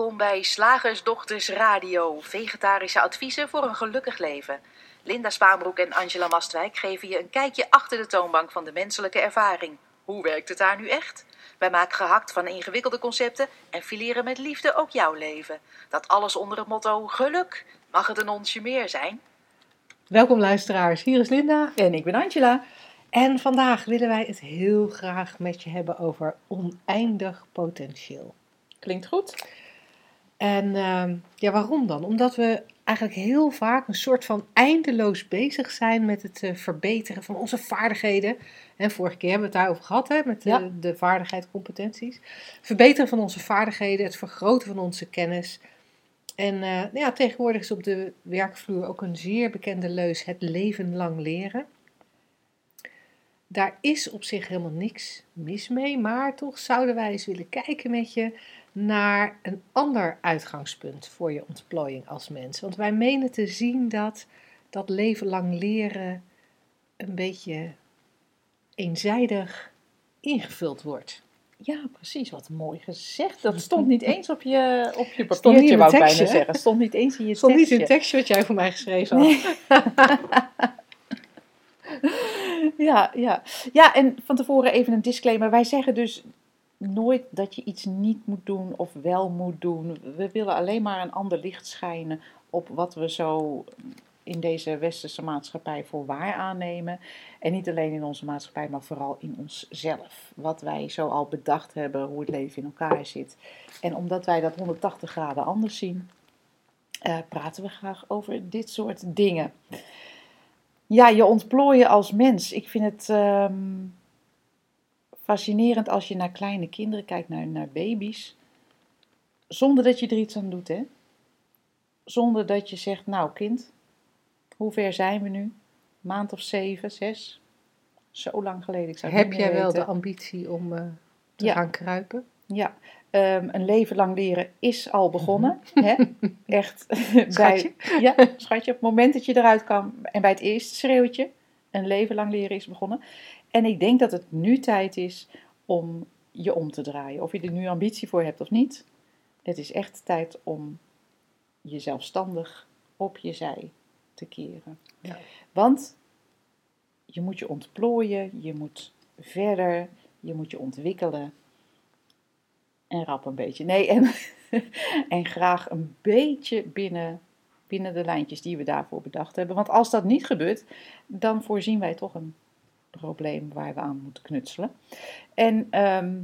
Welkom bij Slagersdochters Radio, vegetarische adviezen voor een gelukkig leven. Linda Spaanbroek en Angela Mastwijk geven je een kijkje achter de toonbank van de menselijke ervaring. Hoe werkt het daar nu echt? Wij maken gehakt van ingewikkelde concepten en fileren met liefde ook jouw leven. Dat alles onder het motto geluk. Mag het een onsje meer zijn? Welkom luisteraars, hier is Linda. En ik ben Angela. En vandaag willen wij het heel graag met je hebben over oneindig potentieel. Klinkt goed. En ehm, ja, waarom dan? Omdat we eigenlijk heel vaak een soort van eindeloos bezig zijn met het eh, verbeteren van onze vaardigheden. En vorige keer hebben we het daarover gehad, hè, met de, Ja. de vaardigheid, competenties. Verbeteren van onze vaardigheden, het vergroten van onze kennis. En eh, ja, tegenwoordig is op de werkvloer ook een zeer bekende leus: het leven lang leren. Daar is op zich helemaal niks mis mee, maar toch zouden wij eens willen kijken met je naar een ander uitgangspunt voor je ontplooiing als mens. Want wij menen te zien dat dat leven lang leren een beetje eenzijdig ingevuld wordt. Ja, precies. Wat mooi gezegd. Dat stond niet eens op je, op je Stond niet in papiertje, wou ik tekstje, bijna zeggen. Stond niet eens in je Het stond niet tekstje. in het tekstje wat jij voor mij geschreven had. Nee. ja, ja. ja, en van tevoren even een disclaimer. Wij zeggen dus nooit dat je iets niet moet doen of wel moet doen. We willen alleen maar een ander licht schijnen op wat we zo in deze westerse maatschappij voor waar aannemen. En niet alleen in onze maatschappij, maar vooral in onszelf. Wat wij zo al bedacht hebben, hoe het leven in elkaar zit. En omdat wij dat 180 graden anders zien, eh, praten we graag over dit soort dingen. Ja, je ontplooien als mens. Ik vind het ehm, fascinerend als je naar kleine kinderen kijkt, naar, naar baby's. Zonder dat je er iets aan doet, hè? Zonder dat je zegt, nou kind, hoe ver zijn we nu? Maand of zeven, zes? Zo lang geleden, ik zou Heb jij wel weten. de ambitie om eh, te Ja. gaan kruipen? Ja, ehm, een leven lang leren is al begonnen. hè? Echt. Schatje. Bij, ja, schatje. Op het moment dat je eruit kan en bij het eerste schreeuwtje, een leven lang leren is begonnen. En ik denk dat het nu tijd is om je om te draaien. Of je er nu ambitie voor hebt of niet. Het is echt tijd om je zelfstandig op je zij te keren. Ja. Want je moet je ontplooien, je moet verder, je moet je ontwikkelen. En rap een beetje. Nee, en, en graag een beetje binnen, binnen de lijntjes die we daarvoor bedacht hebben. Want als dat niet gebeurt, dan voorzien wij toch een probleem waar we aan moeten knutselen. En ehm,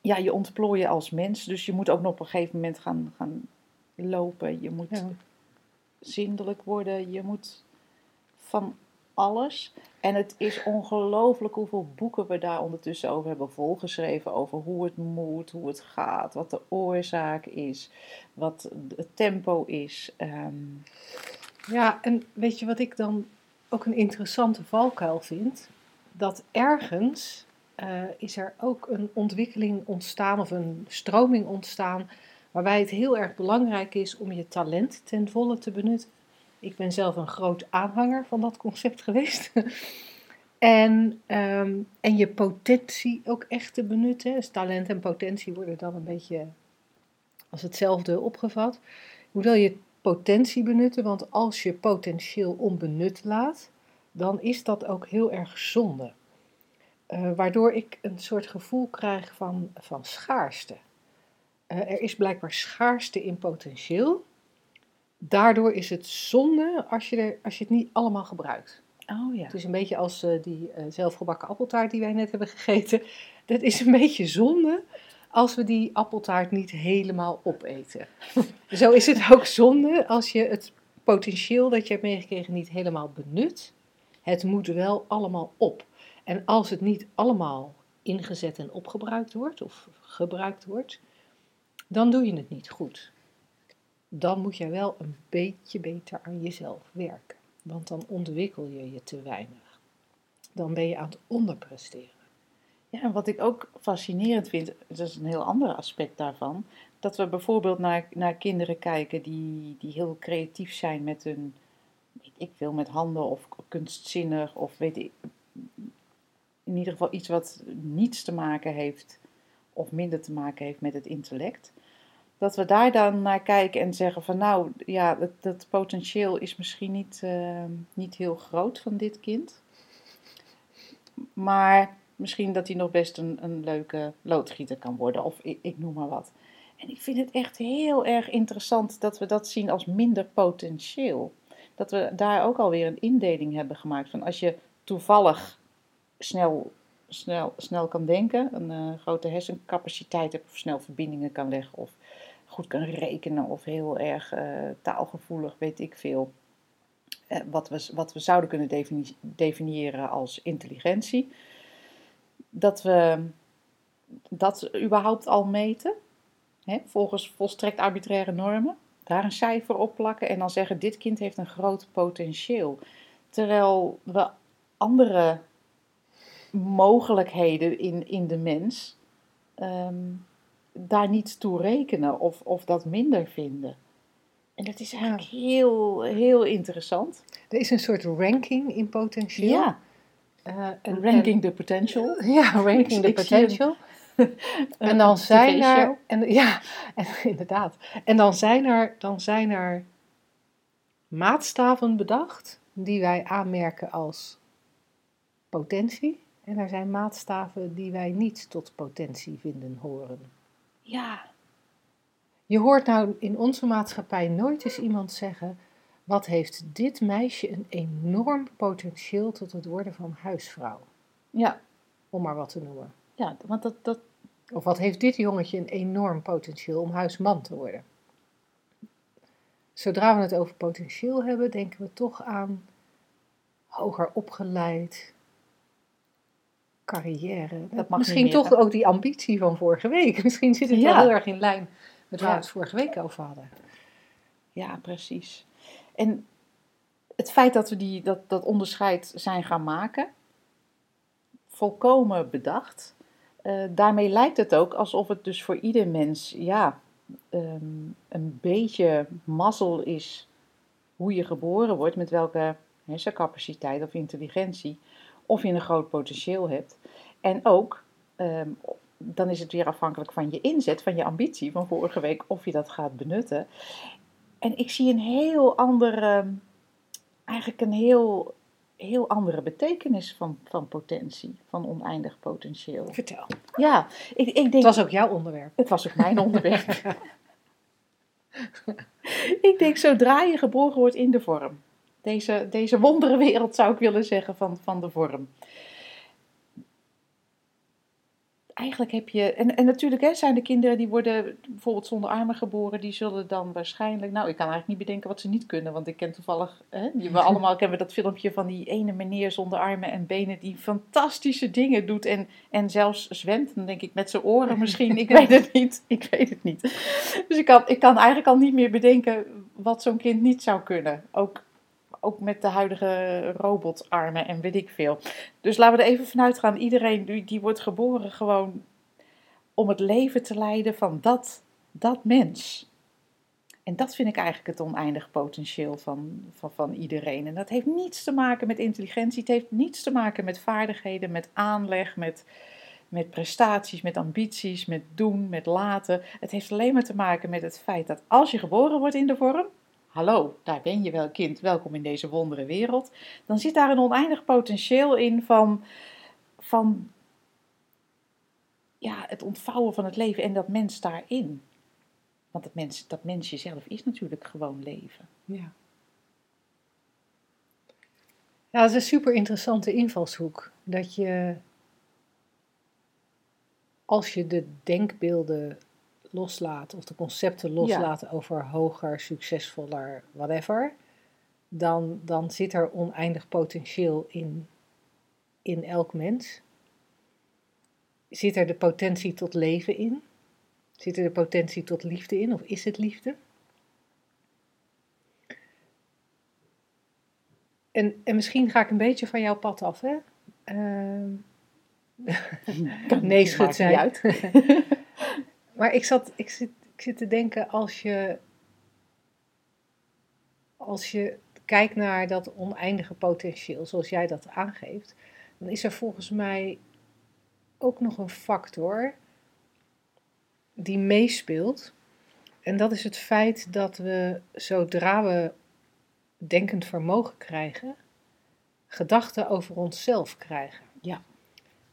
ja, je ontplooien als mens. Dus je moet ook nog op een gegeven moment gaan, gaan lopen. Je moet Ja. zindelijk worden. Je moet van alles. En het is ongelooflijk hoeveel boeken we daar ondertussen over hebben volgeschreven. Over hoe het moet, hoe het gaat, wat de oorzaak is, wat het tempo is. Ehm, Ja, en weet je wat ik dan ook een interessante valkuil vind? Dat ergens eh, is er ook een ontwikkeling ontstaan of een stroming ontstaan waarbij het heel erg belangrijk is om je talent ten volle te benutten. Ik ben zelf een groot aanhanger van dat concept geweest. en, ehm, en je potentie ook echt te benutten. Dus talent en potentie worden dan een beetje als hetzelfde opgevat. Je moet wel je potentie benutten, want als je potentieel onbenut laat, dan is dat ook heel erg zonde. Eh, waardoor ik een soort gevoel krijg van, van schaarste. Eh, er is blijkbaar schaarste in potentieel. Daardoor is het zonde als je, er, als je het niet allemaal gebruikt. oh ja. Het is een beetje als eh, die zelfgebakken appeltaart die wij net hebben gegeten. Dat is een beetje zonde als we die appeltaart niet helemaal opeten. Zo is het ook zonde als je het potentieel dat je hebt meegekregen niet helemaal benut. Het moet wel allemaal op. En als het niet allemaal ingezet en opgebruikt wordt of gebruikt wordt, dan doe je het niet goed. Dan moet je wel een beetje beter aan jezelf werken. Want dan ontwikkel je je te weinig. Dan ben je aan het onderpresteren. Ja, en wat ik ook fascinerend vind, dat is een heel ander aspect daarvan, dat we bijvoorbeeld naar, naar kinderen kijken die, die heel creatief zijn met hun, weet ik veel, met handen of kunstzinnig of weet ik, in ieder geval iets wat niets te maken heeft of minder te maken heeft met het intellect. Dat we daar dan naar kijken en zeggen van nou ja, dat, dat potentieel is misschien niet, eh, niet heel groot van dit kind. Maar misschien dat hij nog best een, een leuke loodgieter kan worden of ik, ik noem maar wat. En ik vind het echt heel erg interessant dat we dat zien als minder potentieel. Dat we daar ook alweer een indeling hebben gemaakt van als je toevallig snel, snel, snel kan denken, een eh, grote hersencapaciteit hebt of snel verbindingen kan leggen of goed kan rekenen of heel erg uh, taalgevoelig, weet ik veel. Uh, wat, we, wat we zouden kunnen defini definiëren als intelligentie. Dat we dat überhaupt al meten, hè, volgens volstrekt arbitraire normen. Daar een cijfer op plakken en dan zeggen: dit kind heeft een groot potentieel. Terwijl we andere mogelijkheden in, in de mens um, daar niet toe rekenen of, of dat minder vinden. En dat is eigenlijk heel, heel interessant. Er is een soort ranking in potentieel. Ja. Uh, een ranking the potential. Ja, ranking the potential. en dan zijn er. En, ja, en, inderdaad. En dan zijn er, dan zijn er maatstaven bedacht die wij aanmerken als potentie. En er zijn maatstaven die wij niet tot potentie vinden horen. Ja. Je hoort nou in onze maatschappij nooit eens iemand zeggen: wat heeft dit meisje een enorm potentieel tot het worden van huisvrouw? Ja. Om maar wat te noemen. Ja, want dat, dat... Of wat heeft dit jongetje een enorm potentieel om huisman te worden? Zodra we het over potentieel hebben, denken we toch aan hoger opgeleid, carrière. Dat mag Misschien toch ook die ambitie van vorige week. Misschien zit het wel heel erg in lijn met waar we het vorige week over hadden. Ja, precies. En het feit dat we die, dat, dat onderscheid zijn gaan maken, volkomen bedacht. Uh, daarmee lijkt het ook alsof het dus voor ieder mens ja, um, een beetje mazzel is hoe je geboren wordt, met welke hersencapaciteit of intelligentie, of je een groot potentieel hebt. En ook, um, dan is het weer afhankelijk van je inzet, van je ambitie van vorige week, of je dat gaat benutten. En ik zie een heel andere, eigenlijk een heel, heel andere betekenis van, van potentie, van oneindig potentieel. Vertel. Ja, ik, ik denk. Het was ook jouw onderwerp. Het was ook mijn onderwerp. ik denk, zodra je geboren wordt in de vorm, deze, deze wonderenwereld zou ik willen zeggen van, van de vorm, eigenlijk heb je. En, en natuurlijk hè, zijn de kinderen die worden bijvoorbeeld zonder armen geboren, die zullen dan waarschijnlijk. Nou, ik kan eigenlijk niet bedenken wat ze niet kunnen, want ik ken toevallig. Hè, we allemaal kennen dat filmpje van die ene meneer zonder armen en benen die fantastische dingen doet en, en zelfs zwemt. Dan denk ik met zijn oren misschien. Ik weet het niet. Ik weet het niet. Dus ik kan, ik kan eigenlijk al niet meer bedenken wat zo'n kind niet zou kunnen. Ook ook met de huidige robotarmen en weet ik veel. Dus laten we er even vanuit gaan. Iedereen die, die wordt geboren gewoon om het leven te leiden van dat, dat mens. En dat vind ik eigenlijk het oneindig potentieel van, van, van iedereen. En dat heeft niets te maken met intelligentie. Het heeft niets te maken met vaardigheden, met aanleg, met, met prestaties, met ambities, met doen, met laten. Het heeft alleen maar te maken met het feit dat als je geboren wordt in de vorm, hallo, daar ben je wel kind, welkom in deze wondere wereld, dan zit daar een oneindig potentieel in van, van ja, het ontvouwen van het leven en dat mens daarin. Want dat mens, dat mensje zelf is natuurlijk gewoon leven. Ja. Ja, dat is een super interessante invalshoek. Dat je, als je de denkbeelden loslaat of de concepten loslaat over hoger, succesvoller, whatever, dan, dan zit er oneindig potentieel in, in elk mens. Zit er de potentie tot leven in? Zit er de potentie tot liefde in of is het liefde? En, en misschien ga ik een beetje van jouw pad af, hè? Uh, nee, schud zij. uit. Maar ik, zat, ik, zit, ik zit te denken, als je, als je kijkt naar dat oneindige potentieel, zoals jij dat aangeeft, dan is er volgens mij ook nog een factor die meespeelt. En dat is het feit dat we, zodra we denkend vermogen krijgen, gedachten over onszelf krijgen. Ja.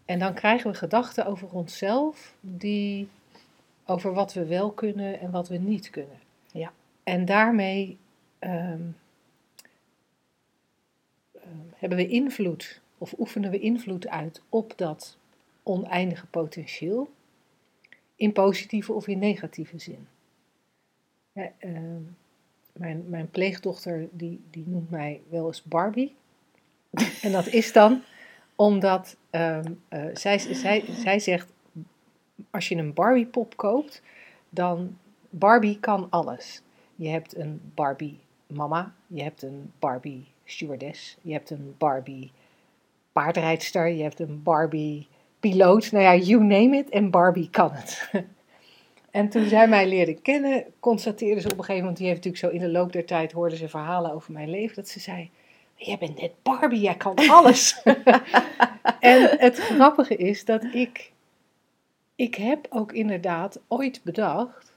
En dan krijgen we gedachten over onszelf die over wat we wel kunnen en wat we niet kunnen. Ja. En daarmee ehm, ehm, hebben we invloed of oefenen we invloed uit op dat oneindige potentieel, in positieve of in negatieve zin. Ja, ehm, mijn, mijn pleegdochter die, die noemt mij wel eens Barbie. en dat is dan omdat eh, zij, zij, zij zegt, als je een Barbie pop koopt, dan Barbie kan alles. Je hebt een Barbie mama, je hebt een Barbie stewardess, je hebt een Barbie paardrijdster, je hebt een Barbie piloot. Nou ja, you name it en Barbie kan het. En toen zij mij leerde kennen, constateerde ze op een gegeven moment, die heeft natuurlijk zo in de loop der tijd, hoorde ze verhalen over mijn leven, dat ze zei, jij bent net Barbie, jij kan alles. en het grappige is dat ik, ik heb ook inderdaad ooit bedacht,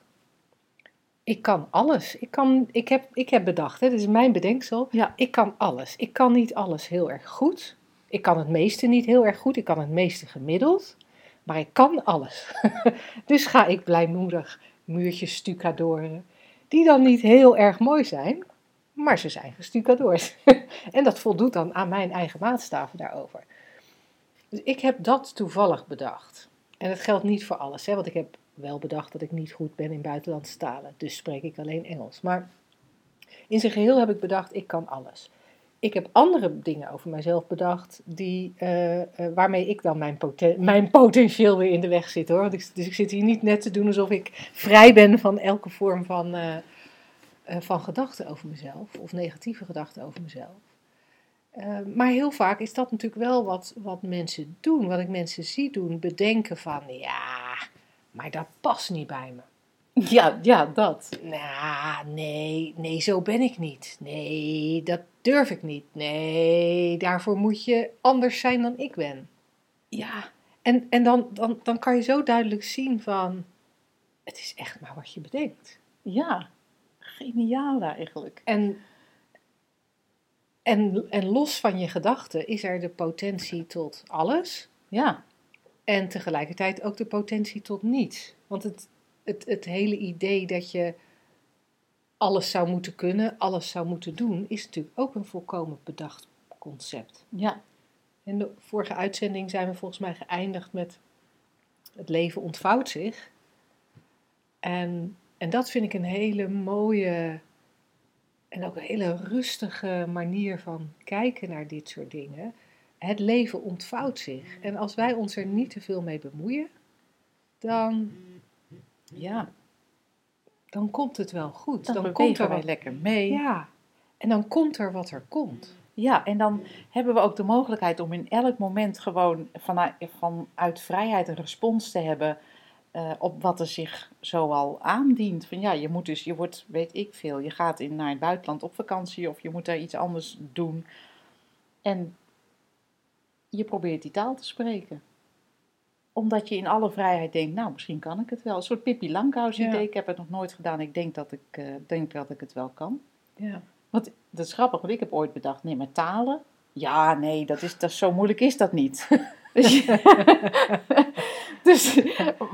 ik kan alles. Ik, kan, ik, heb, ik heb bedacht, hè, dit is mijn bedenksel, Ja. ik kan alles. Ik kan niet alles heel erg goed. Ik kan het meeste niet heel erg goed. Ik kan het meeste gemiddeld. Maar ik kan alles. dus ga ik blijmoedig muurtjes stucadoren. Die dan niet heel erg mooi zijn. Maar ze zijn gestucadoord. en dat voldoet dan aan mijn eigen maatstaven daarover. Dus ik heb dat toevallig bedacht. En dat geldt niet voor alles. Hè, want ik heb wel bedacht dat ik niet goed ben in buitenlandse talen. Dus spreek ik alleen Engels. Maar in zijn geheel heb ik bedacht, ik kan alles. Ik heb andere dingen over mezelf bedacht, die, eh, eh, waarmee ik dan mijn, mijn potentieel weer in de weg zit hoor. Dus ik zit hier niet net te doen alsof ik vrij ben van elke vorm van, eh, van gedachten over mezelf, of negatieve gedachten over mezelf. Eh, maar heel vaak is dat natuurlijk wel wat, wat mensen doen, wat ik mensen zie doen, bedenken van ja, maar dat past niet bij me. Ja, ja, dat. Nou, nee, nee, zo ben ik niet. Nee, dat durf ik niet. Nee, daarvoor moet je anders zijn dan ik ben. Ja, En, en dan, dan, dan kan je zo duidelijk zien van, het is echt maar wat je bedenkt. ja. Geniaal eigenlijk. En, en, en los van je gedachten is er de potentie tot alles Ja, en tegelijkertijd ook de potentie tot niets. Want het, het, het hele idee dat je alles zou moeten kunnen, alles zou moeten doen, is natuurlijk ook een volkomen bedacht concept. ja, In de vorige uitzending zijn we volgens mij geëindigd met het leven ontvouwt zich. En, en dat vind ik een hele mooie en ook een hele rustige manier van kijken naar dit soort dingen. Het leven ontvouwt zich. En als wij ons er niet te veel mee bemoeien, dan, ja. dan komt het wel goed. Dan, komt er wat. lekker mee. Ja. Ja, en dan komt er wat er komt. en dan hebben we ook de mogelijkheid om in elk moment gewoon vanuit, vanuit vrijheid een respons te hebben eh, op wat er zich zoal aandient. Van ja, je moet dus, je wordt, weet ik veel, je gaat in, naar het buitenland op vakantie of je moet daar iets anders doen. En je probeert die taal te spreken. Omdat je in alle vrijheid denkt, nou, misschien kan ik het wel. Een soort Pippi Langkous Ja. idee. Ik heb het nog nooit gedaan. Ik denk dat ik, eh, denk dat ik het wel kan. Ja. Want dat is grappig, want ik heb ooit bedacht, nee, maar talen? Ja, nee, dat is, dat zo moeilijk is dat niet. dus,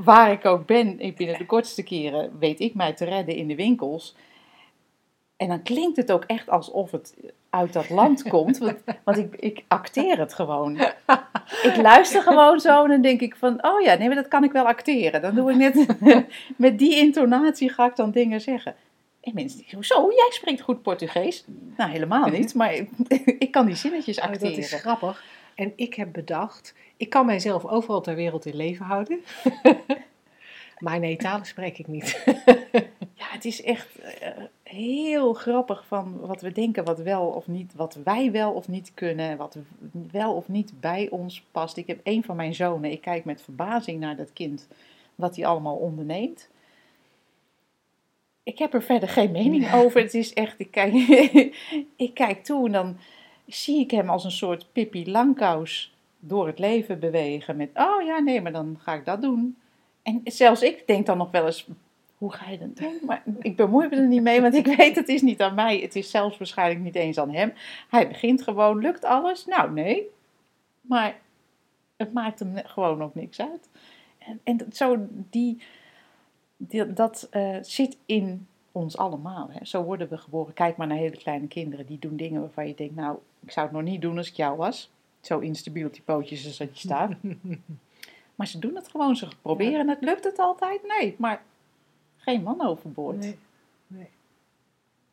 waar ik ook ben, ik binnen de kortste keren, weet ik mij te redden in de winkels. En dan klinkt het ook echt alsof het uit dat land komt, want, want ik, ik acteer het gewoon. Ik luister gewoon zo en dan denk ik van, oh ja, nee, maar dat kan ik wel acteren. Dan doe ik net, met die intonatie ga ik dan dingen zeggen. En mensen denken, hoezo, jij spreekt goed Portugees? Nou, helemaal niet, maar ik kan die zinnetjes Oh, acteren. dat is grappig. En ik heb bedacht, ik kan mijzelf overal ter wereld in leven houden. maar nee, talen spreek ik niet. Ja, het is echt eh, heel grappig van wat we denken, wat wel of niet, wat wij wel of niet kunnen, wat wel of niet bij ons past. Ik heb een van mijn zonen, ik kijk met verbazing naar dat kind, wat hij allemaal onderneemt. Ik heb er verder geen mening over. Het is echt, ik kijk, ik kijk toe en dan zie ik hem als een soort Pippi Langkous door het leven bewegen met, oh ja, nee, maar dan ga ik dat doen. En zelfs ik denk dan nog wel eens, hoe ga je dat doen? Maar ik bemoei me er niet mee, want ik weet het is niet aan mij. Het is zelfs waarschijnlijk niet eens aan hem. Hij begint gewoon, lukt alles? Nou, nee. Maar het maakt hem gewoon ook niks uit. En, en zo, die, die dat uh, zit in ons allemaal. Hè. Zo worden we geboren. Kijk maar naar hele kleine kinderen. Die doen dingen waarvan je denkt, nou, ik zou het nog niet doen als ik jou was. Zo instabiel die pootjes als dat je staat. maar ze doen het gewoon. Ze proberen het. Lukt het altijd? Nee. Maar geen man overboord. Nee. nee.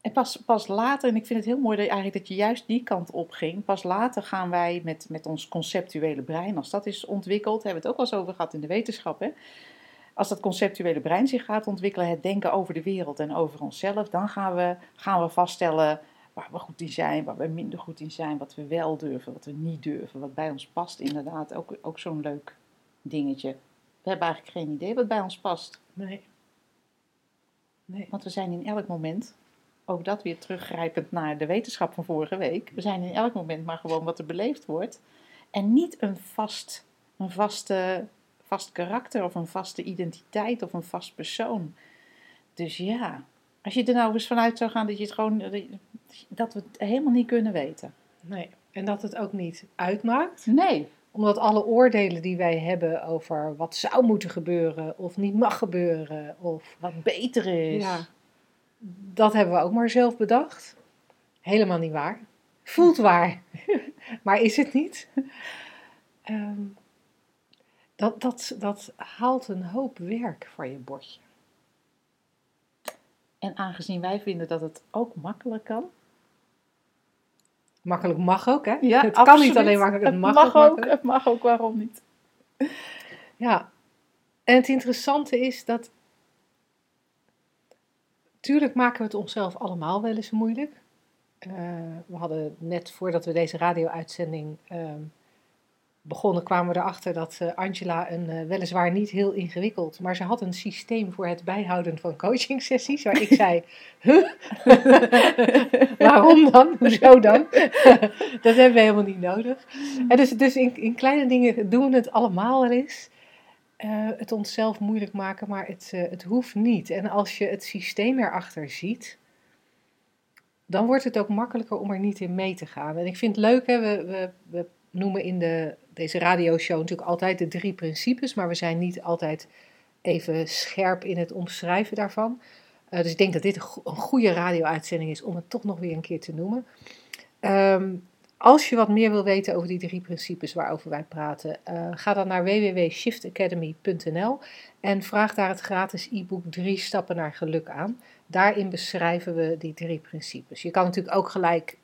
En pas, pas later, en ik vind het heel mooi dat, eigenlijk dat je juist die kant op ging. Pas later gaan wij met, met ons conceptuele brein, als dat is ontwikkeld, hebben we het ook wel eens over gehad in de wetenschap. Hè? Als dat conceptuele brein zich gaat ontwikkelen, het denken over de wereld en over onszelf, dan gaan we, gaan we vaststellen waar we goed in zijn, waar we minder goed in zijn, wat we wel durven, wat we niet durven, wat bij ons past. Inderdaad, ook, ook zo'n leuk dingetje. We hebben eigenlijk geen idee wat bij ons past. Nee. nee. Want we zijn in elk moment, ook dat weer teruggrijpend naar de wetenschap van vorige week, we zijn in elk moment maar gewoon wat er beleefd wordt. En niet een vast, een vaste vast karakter of een vaste identiteit of een vast persoon. Dus ja, als je er nou eens vanuit zou gaan dat je het gewoon dat we het helemaal niet kunnen weten. Nee, en dat het ook niet uitmaakt. Nee. Omdat alle oordelen die wij hebben over wat zou moeten gebeuren of niet mag gebeuren of wat beter is. Ja, dat hebben we ook maar zelf bedacht. Helemaal niet waar. Voelt waar, maar is het niet. Um, dat, dat, dat haalt een hoop werk voor je bordje. En aangezien wij vinden dat het ook makkelijk kan. Makkelijk mag ook, hè? Ja, het kan niet alleen makkelijk, het, mag, ook, Het mag ook, waarom niet? Ja, en het interessante is dat. Tuurlijk maken we het onszelf allemaal wel eens moeilijk. Uh, we hadden net voordat we deze radio-uitzending ehm, begonnen kwamen we erachter dat uh, Angela een uh, weliswaar niet heel ingewikkeld, maar ze had een systeem voor het bijhouden van coaching sessies, waar ik zei, huh? waarom dan? Hoezo dan? dat hebben we helemaal niet nodig. En dus dus in, in kleine dingen doen we het allemaal wel eens. Uh, het onszelf moeilijk maken, maar het, het hoeft niet. En als je het systeem erachter ziet, dan wordt het ook makkelijker om er niet in mee te gaan. En ik vind het leuk, hè, we, we, we noemen in de, deze radioshow natuurlijk altijd de drie principes, maar we zijn niet altijd even scherp in het omschrijven daarvan. Uh, dus ik denk dat dit een, goede radio-uitzending is om het toch nog weer een keer te noemen. Um, als je wat meer wil weten over die drie principes waarover wij praten, uh, ga dan naar www.shiftacademy.nl en vraag daar het gratis e-book Drie Stappen naar Geluk aan. Daarin beschrijven we die drie principes. Je kan natuurlijk ook gelijk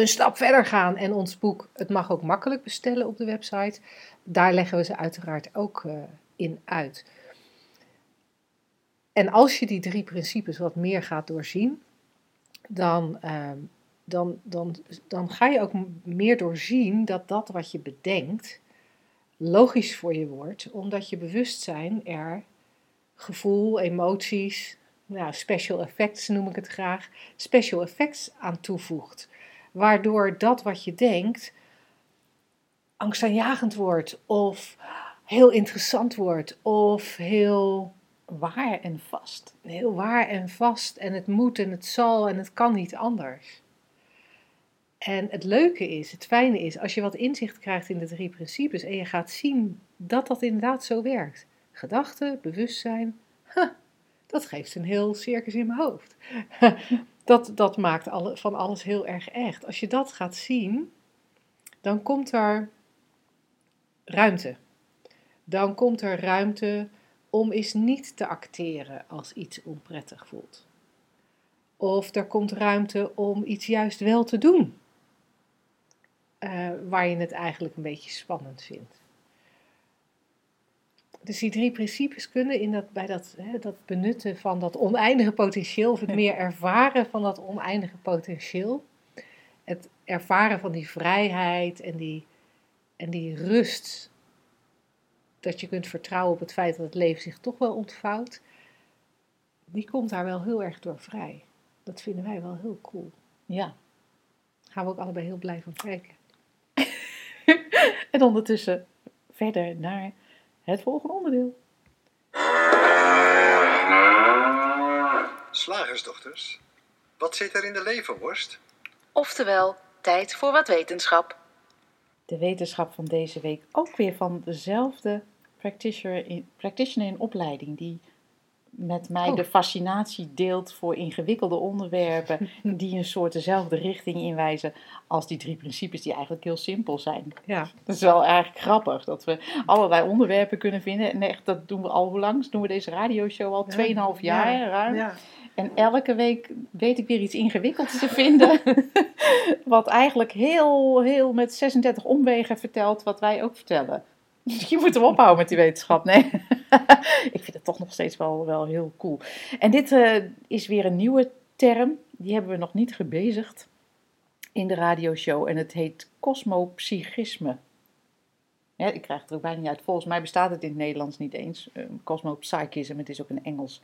een stap verder gaan en ons boek Het mag ook makkelijk bestellen op de website. Daar leggen we ze uiteraard ook uh, in uit. En als je die drie principes wat meer gaat doorzien, dan, uh, dan, dan, dan ga je ook meer doorzien dat dat wat je bedenkt logisch voor je wordt, omdat je bewustzijn er gevoel, emoties, nou, special effects noem ik het graag, special effects aan toevoegt waardoor dat wat je denkt angstaanjagend wordt of heel interessant wordt of heel waar en vast. Heel waar en vast en het moet en het zal en het kan niet anders. En het leuke is, het fijne is, als je wat inzicht krijgt in de drie principes en je gaat zien dat dat inderdaad zo werkt. Gedachten, bewustzijn, dat geeft een heel circus in mijn hoofd. dat, dat maakt van alles heel erg echt. Als je dat gaat zien, dan komt er ruimte. Dan komt er ruimte om eens niet te acteren als iets onprettig voelt. Of er komt ruimte om iets juist wel te doen, uh, waar je het eigenlijk een beetje spannend vindt. Dus die drie principes kunnen in dat, bij dat, hè, dat benutten van dat oneindige potentieel, of het meer ervaren van dat oneindige potentieel, het ervaren van die vrijheid en die, en die rust, dat je kunt vertrouwen op het feit dat het leven zich toch wel ontvouwt, die komt daar wel heel erg door vrij. Dat vinden wij wel heel cool. Ja. Gaan we ook allebei heel blij van kijken. en ondertussen verder naar het volgende onderdeel. Slagersdochters, wat zit er in de leverworst? Oftewel, tijd voor wat wetenschap. De wetenschap van deze week ook weer van dezelfde practitioner in, practitioner in opleiding. Die met mij Oh. de fascinatie deelt voor ingewikkelde onderwerpen. die een soort dezelfde richting inwijzen als die drie principes die eigenlijk heel simpel zijn. Ja, Dat is wel eigenlijk grappig dat we allerlei onderwerpen kunnen vinden. En echt, dat doen we al hoe lang? Doen we deze radioshow al 2,5 jaar Ja, ruim. ja. En elke week weet ik weer iets ingewikkelds te vinden. wat eigenlijk heel, heel met 36 omwegen vertelt wat wij ook vertellen. Je moet hem ophouden met die wetenschap. Nee, ik vind het toch nog steeds wel, wel heel cool. En dit eh, is weer een nieuwe term. Die hebben we nog niet gebezigd in de radioshow. En het heet cosmopsychisme. Ik krijg het er ook bijna niet uit. Volgens mij bestaat het in het Nederlands niet eens. Uh, cosmopsychisme, het is ook een Engels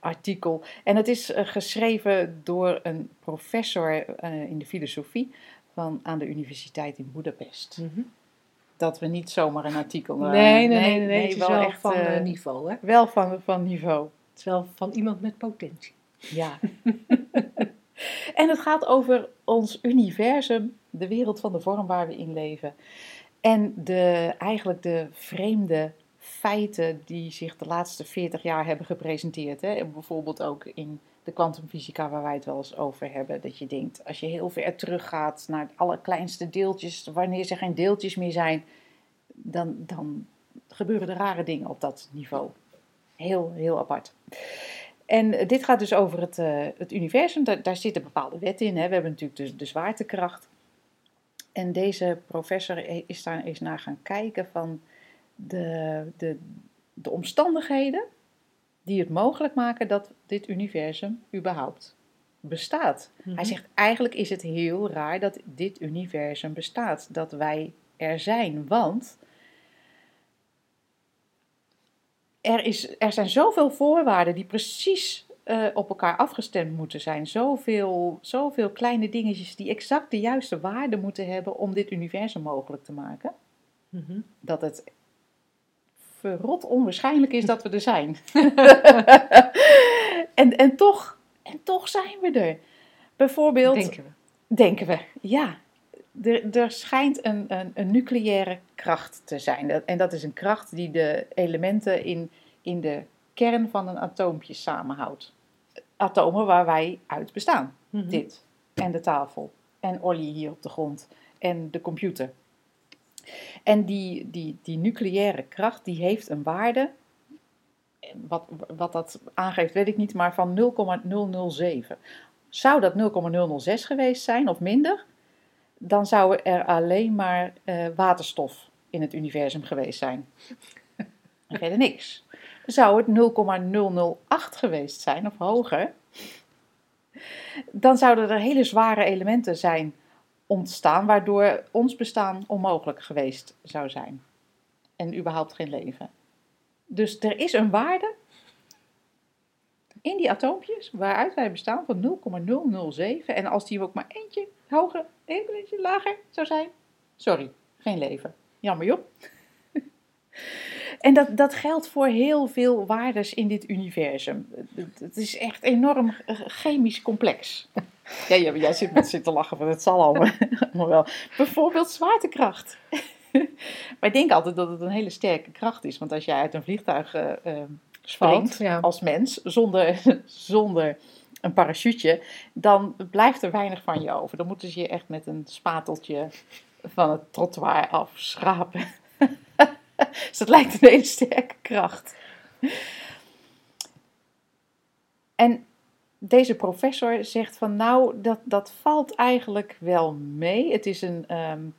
artikel. En het is uh, geschreven door een professor in de filosofie van, aan de Universiteit in Budapest. Mhm. Dat we niet zomaar een artikel... uh, Nee, nee, nee, nee, het is wel, van eh, eh, niveau, hè? Wel van, van niveau. Het is wel van iemand met potentie. Ja. en het gaat over ons universum, de wereld van de vorm waar we in leven. En de, eigenlijk de vreemde feiten die zich de laatste 40 jaar hebben gepresenteerd. Hè? En bijvoorbeeld ook in de kwantumfysica waar wij het wel eens over hebben. Dat je denkt, als je heel ver teruggaat naar het allerkleinste deeltjes, wanneer er geen deeltjes meer zijn, dan, dan gebeuren er rare dingen op dat niveau. Heel, heel apart. En dit gaat dus over het, uh, het universum. Daar, zitten bepaalde wetten in. Hè. We hebben natuurlijk de, de zwaartekracht. En deze professor is daar eens naar gaan kijken van de, de, de omstandigheden die het mogelijk maken dat dit universum überhaupt bestaat. Mhm. Hij zegt eigenlijk is het heel raar dat dit universum bestaat, dat wij er zijn, want er, is, er zijn zoveel voorwaarden die precies uh, op elkaar afgestemd moeten zijn. Zoveel, zoveel kleine dingetjes die exact de juiste waarde moeten hebben om dit universum mogelijk te maken. Mhm. Dat het verrot onwaarschijnlijk is dat we er zijn. en, en, toch, en toch zijn we er. Bijvoorbeeld. Denken we. Denken we, ja. Er, er schijnt een, een, een, nucleaire kracht te zijn. En dat is een kracht die de elementen in, in de kern van een atoompje samenhoudt. Atomen waar wij uit bestaan. Mhm. Dit. En de tafel. En Olly hier op de grond. En de computer. En die, die, die nucleaire kracht die heeft een waarde. Wat, wat dat aangeeft, weet ik niet, maar van 0,007. Zou dat 0,006 geweest zijn of minder, dan zou er alleen maar uh, waterstof in het universum geweest zijn. En verder niks. Zou het 0,008 geweest zijn of hoger, dan zouden er hele zware elementen zijn ontstaan, waardoor ons bestaan onmogelijk geweest zou zijn. En überhaupt geen leven. Dus er is een waarde in die atoompjes waaruit wij bestaan van 0,007. En als die ook maar eentje hoger, een beetje lager zou zijn, sorry, geen leven. Jammer joh. En dat, dat geldt voor heel veel waardes in dit universum. Het is echt enorm chemisch complex. Ja, ja jij zit met zitten lachen van het zal allemaal wel. Bijvoorbeeld zwaartekracht. Wij denken altijd dat het een hele sterke kracht is. Want als jij uit een vliegtuig uh, springt ja. als mens, zonder, zonder een parachute, dan blijft er weinig van je over. Dan moeten ze je echt met een spateltje van het trottoir afschrapen. dus dat lijkt een hele sterke kracht. En deze professor zegt van nou, dat, dat valt eigenlijk wel mee. Het is een, um,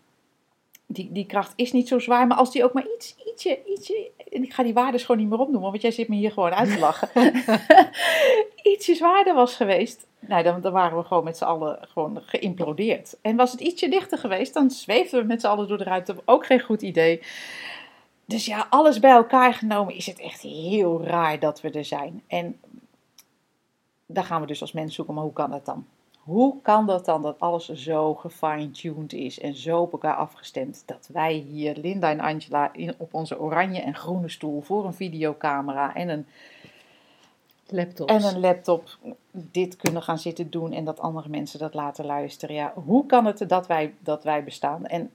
die, die kracht is niet zo zwaar, maar als die ook maar iets, ietsje, ietsje, ik ga die waardes gewoon niet meer opnoemen, want jij zit me hier gewoon uit te lachen, ietsje zwaarder was geweest, nou, dan, dan waren we gewoon met z'n allen gewoon geïmplodeerd. En was het ietsje dichter geweest, dan zweefden we met z'n allen door de ruimte, ook geen goed idee. Dus ja, alles bij elkaar genomen is het echt heel raar dat we er zijn. En daar gaan we dus als mens zoeken, maar hoe kan dat dan? Hoe kan dat dan dat alles zo gefine-tuned is en zo op elkaar afgestemd dat wij hier, Linda en Angela, in, op onze oranje en groene stoel voor een videocamera en een Laptops. en een laptop dit kunnen gaan zitten doen en dat andere mensen dat laten luisteren. Ja, hoe kan het dat wij, dat wij bestaan? En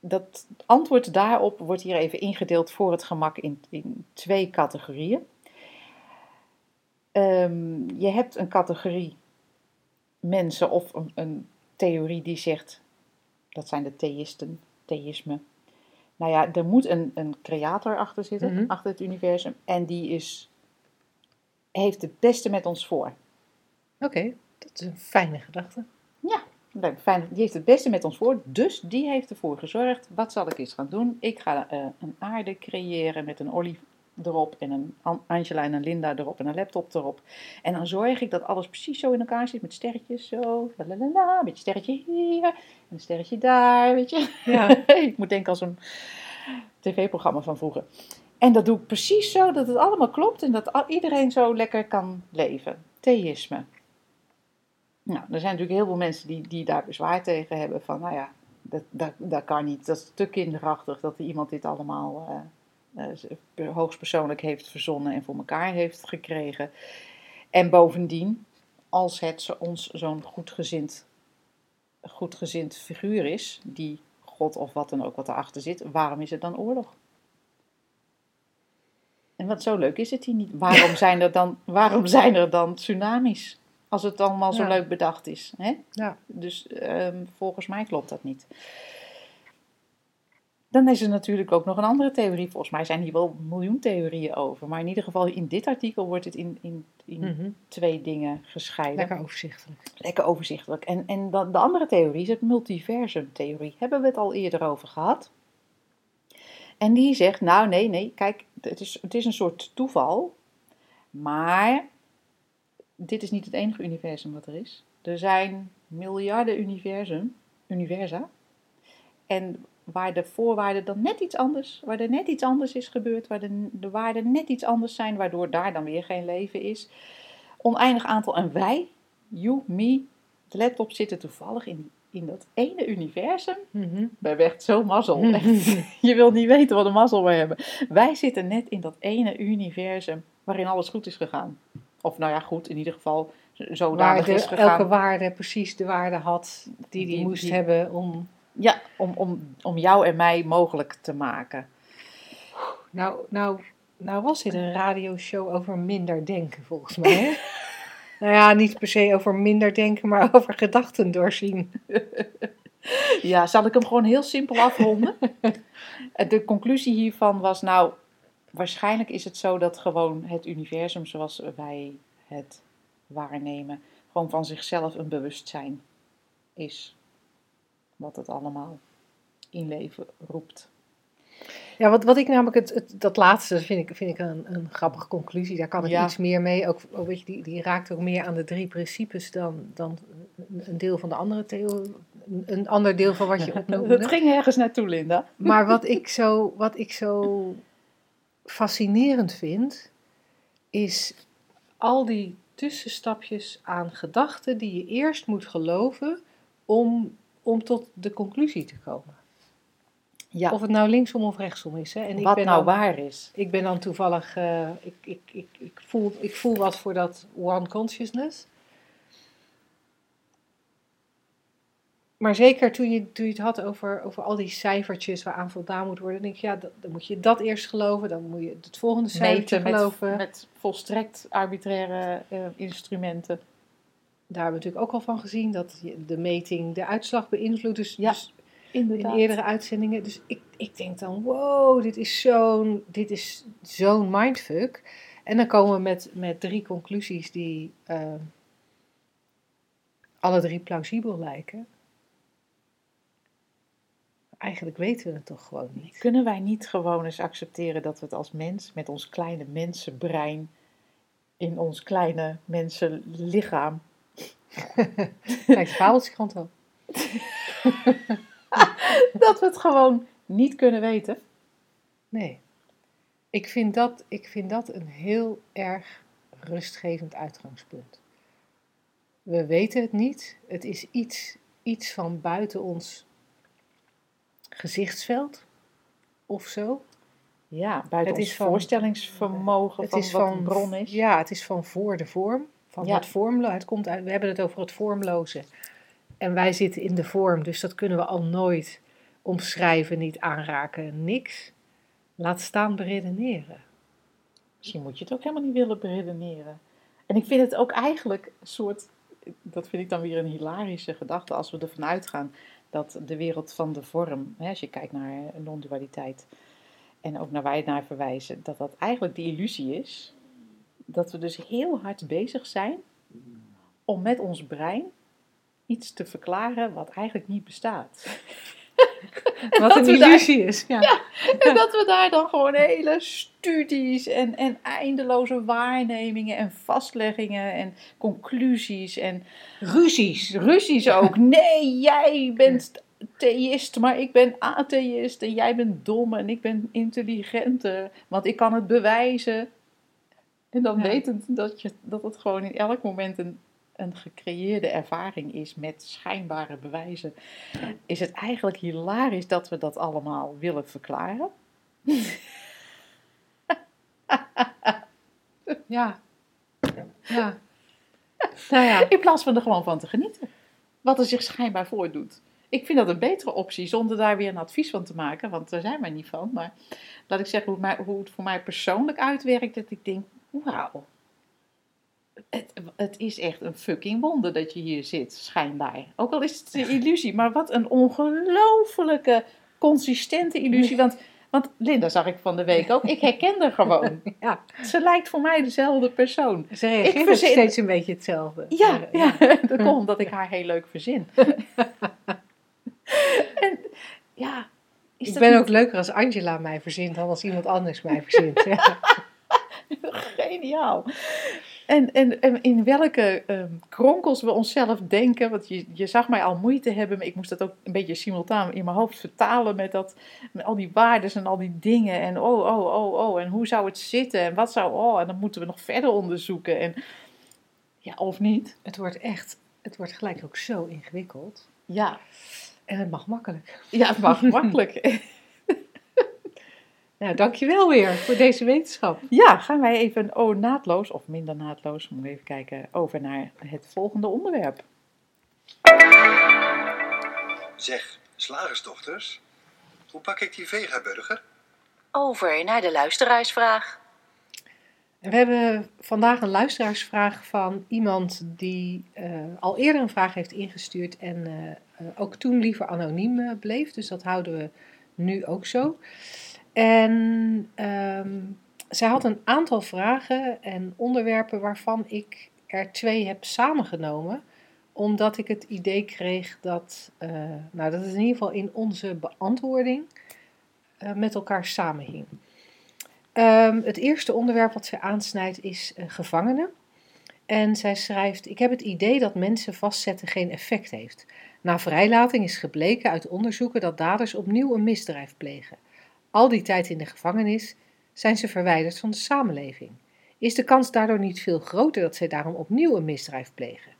dat antwoord daarop wordt hier even ingedeeld voor het gemak in, in twee categorieën. Ehm, je hebt een categorie mensen of een, een theorie die zegt, dat zijn de theïsten, theïsme. Nou ja, er moet een, een creator achter zitten, Mhm. achter het universum. En die is, heeft het beste met ons voor. Oké, dat is een fijne gedachte. Leuk, fijn. Die heeft het beste met ons voor. Dus die heeft ervoor gezorgd. Wat zal ik eens gaan doen? Ik ga eh, een aarde creëren met een olie erop en een An- Angela en een Linda erop en een laptop erop. En dan zorg ik dat alles precies zo in elkaar zit met sterretjes zo. La la la la, een beetje sterretje hier en een sterretje daar, weet je. Ja. ik moet denken als een tv-programma van vroeger. En dat doe ik precies zo dat het allemaal klopt en dat iedereen zo lekker kan leven. Theïsme. Nou, er zijn natuurlijk heel veel mensen die, die daar bezwaar tegen hebben. Van, nou ja, dat, dat, dat kan niet. Dat is te kinderachtig dat iemand dit allemaal eh, hoogstpersoonlijk heeft verzonnen en voor elkaar heeft gekregen. En bovendien, als het ons zo'n goedgezind, goedgezind figuur is, die God of wat dan ook wat erachter zit, waarom is het dan oorlog? En wat zo leuk is het hier niet. Waarom zijn er dan, waarom zijn er dan tsunamis? Als het allemaal zo Ja. leuk bedacht is. Hè? Ja. Dus ehm, volgens mij klopt dat niet. Dan is er natuurlijk ook nog een andere theorie. Volgens mij zijn hier wel miljoen theorieën over. Maar in ieder geval in dit artikel wordt het in, in, in Mhm. twee dingen gescheiden. Lekker overzichtelijk. Lekker overzichtelijk. En, en dan, de andere theorie is het multiversum-theorie. Hebben we het al eerder over gehad. En die zegt, nou nee, nee, kijk, het is, het is een soort toeval. Maar dit is niet het enige universum wat er is. Er zijn miljarden universum, universa. En waar de voorwaarden dan net iets anders, waar er net iets anders is gebeurd, waar de, de waarden net iets anders zijn, waardoor daar dan weer geen leven is. Oneindig aantal. En wij, you, me, de laptop zitten toevallig in, in dat ene universum. Mhm. We hebben echt zo mazzel. Je wilt niet weten wat een mazzel we hebben. Wij zitten net in dat ene universum waarin alles goed is gegaan. Of nou ja, goed, in ieder geval zodanig is gegaan. elke waarde precies de waarde had die die, Die- moest die- hebben om... Ja, om, om, om jou en mij mogelijk te maken. Nou, nou, nou was dit een radioshow over minder denken volgens mij. Hè? nou ja, niet per se over minder denken, maar over gedachten doorzien. Ja, zal ik hem gewoon heel simpel afronden? De conclusie hiervan was nou, waarschijnlijk is het zo dat gewoon het universum zoals wij het waarnemen, gewoon van zichzelf een bewustzijn is. Wat het allemaal in leven roept. Ja, wat, wat ik namelijk, het, het, dat laatste vind ik, vind ik een, een grappige conclusie. Daar kan ik Ja. iets meer mee. Ook, ook, weet je, die, die raakt ook meer aan de drie principes dan, dan een deel van de andere theorie. Een, ander deel van wat je Het opnoemde. ging ergens naartoe, Linda. Maar wat ik, zo, wat ik zo fascinerend vind, is al die tussenstapjes aan gedachten die je eerst moet geloven om, om tot de conclusie te komen. Ja, Of het nou linksom of rechtsom is. Hè? En ik wat ben nou dan, waar is. Ik ben dan toevallig, eh, ik, ik, ik, ik, voel, ik voel wat voor dat one consciousness. Maar zeker toen je, toen je het had over, over al die cijfertjes waaraan voldaan moet worden, denk ik, ja, dat- dan moet je dat eerst geloven, dan moet je het volgende cijfertje Meten met, geloven. met volstrekt arbitraire eh, instrumenten. Daar hebben we natuurlijk ook al van gezien dat de meting de uitslag beïnvloedt. Dus, Ja, dus in eerdere uitzendingen. Dus ik, ik denk dan, wow, dit is zo'n, dit is zo'n mindfuck. En dan komen we met, met drie conclusies die eh, alle drie plausibel lijken. Eigenlijk weten we het toch gewoon niet. Kunnen wij niet gewoon eens accepteren dat we het als mens, met ons kleine mensenbrein, in ons kleine mensenlichaam, Kijk, de fabeltjeskrant wel. dat we het gewoon niet kunnen weten? Nee. Ik vind, dat, ik vind dat een heel erg rustgevend uitgangspunt. We weten het niet. Het is iets, iets van buiten ons gezichtsveld of zo. Ja, buiten Het ons is van- voorstellingsvermogen Het van is wat van, een bron is. Ja, het is van voor de vorm. Van Ja. het vormlo het komt uit, we hebben het over het vormloze. En wij zitten in de vorm, dus dat kunnen we al nooit omschrijven, niet aanraken, niks. Laat staan beredeneren. Misschien moet je het ook helemaal niet willen beredeneren. En ik vind het ook eigenlijk een soort, dat vind ik dan weer een hilarische gedachte als we ervan uitgaan dat de wereld van de vorm, hè, als je kijkt naar non-dualiteit en ook naar waar je naar verwijzen, dat dat eigenlijk de illusie is. Dat we dus heel hard bezig zijn om met ons brein iets te verklaren wat eigenlijk niet bestaat. Wat een daar- illusie is. Ja. En dat we daar dan gewoon hele studies en, en eindeloze waarnemingen en vastleggingen en conclusies en Ruzies. ruzies ook. Nee, jij bent theïst, maar ik ben atheïst en jij bent dom en ik ben intelligenter, want ik kan het bewijzen. En dan Ja. wetend dat, je, dat het gewoon in elk moment een, een gecreëerde ervaring is met schijnbare bewijzen, is het eigenlijk hilarisch dat we dat allemaal willen verklaren. Ja. Ja. Nou ja, In plaats van er gewoon van te genieten. Wat er zich schijnbaar voordoet. Ik vind dat een betere optie, zonder daar weer een advies van te maken, want daar zijn wij niet van. Maar laat ik zeggen hoe het, mij, hoe het voor mij persoonlijk uitwerkt, dat ik denk, wauw. Het, het is echt een fucking wonder dat je hier zit, schijnbaar. Ook al is het een illusie, maar wat een ongelofelijke, consistente illusie. Want, want Linda zag ik van de week ook, ik herken haar gewoon. ja. Ze lijkt voor mij dezelfde persoon. ze reageert verzin- steeds een beetje hetzelfde. Ja, ja. dat komt omdat ik haar heel leuk verzin. en ja, is Ik ben niet ook leuker als Angela mij verzint dan als iemand anders mij verzint. Ja. geniaal? En, en, en in welke ehm, kronkels we onszelf denken, want je, je zag mij al moeite hebben, maar ik moest dat ook een beetje simultaan in mijn hoofd vertalen met, dat, met al die waarden en al die dingen. En oh, oh, oh, oh, en hoe zou het zitten? En wat zou, oh, en dan moeten we nog verder onderzoeken. En ja, of niet? Het wordt echt, het wordt gelijk ook zo ingewikkeld. Ja, En het mag makkelijk. ja het mag makkelijk. Nou, dankjewel weer voor deze wetenschap. Ja, gaan wij even oh, naadloos, of minder naadloos, moet even kijken, over naar het volgende onderwerp. Zeg, slagersdochters, hoe pak ik die vegaburger? Over naar de luisteraarsvraag. We hebben vandaag een luisteraarsvraag van iemand die eh, al eerder een vraag heeft ingestuurd en eh, eh, ook toen liever anoniem bleef. Dus dat houden we nu ook zo. En ehm, zij had een aantal vragen en onderwerpen waarvan ik er twee heb samengenomen. Omdat ik het idee kreeg dat, eh, nou, dat het in ieder geval in onze beantwoording eh, met elkaar samenhing. Ehm, het eerste onderwerp wat zij aansnijdt is gevangenen. En zij schrijft: Ik heb het idee dat mensen vastzetten geen effect heeft. Na vrijlating is gebleken uit onderzoeken dat daders opnieuw een misdrijf plegen. Al die tijd in de gevangenis zijn ze verwijderd van de samenleving. Is de kans daardoor niet veel groter dat zij daarom opnieuw een misdrijf plegen?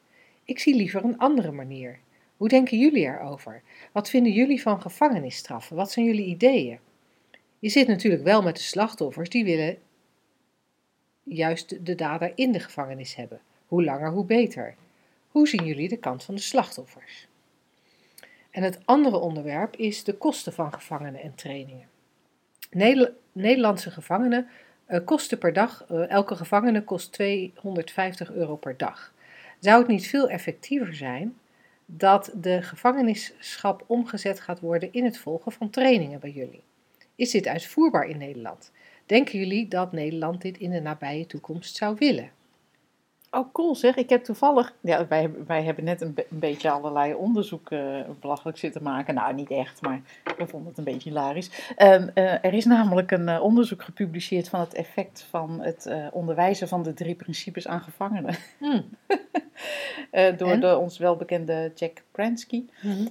Ik zie liever een andere manier. Hoe denken jullie erover? Wat vinden jullie van gevangenisstraffen? Wat zijn jullie ideeën? Je zit natuurlijk wel met de slachtoffers die willen juist de dader in de gevangenis hebben. Hoe langer, hoe beter. Hoe zien jullie de kant van de slachtoffers? En het andere onderwerp is de kosten van gevangenen en trainingen. Neder- Nederlandse gevangenen eh, kosten per dag, eh, elke gevangene kost 250 euro per dag. Zou het niet veel effectiever zijn dat de gevangenisschap omgezet gaat worden in het volgen van trainingen bij jullie? Is dit uitvoerbaar in Nederland? Denken jullie dat Nederland dit in de nabije toekomst zou willen? Oh, cool zeg. Ik heb toevallig, ja, wij, hebben- wij hebben net een, be- een beetje allerlei onderzoek eh, belachelijk zitten maken. Nou, niet echt, maar we vonden het een beetje hilarisch. Ehm, eh, er is namelijk een eh, onderzoek gepubliceerd van het effect van het onderwijzen van de drie principes aan gevangenen. Eh, door En? de ons welbekende Jack Pransky.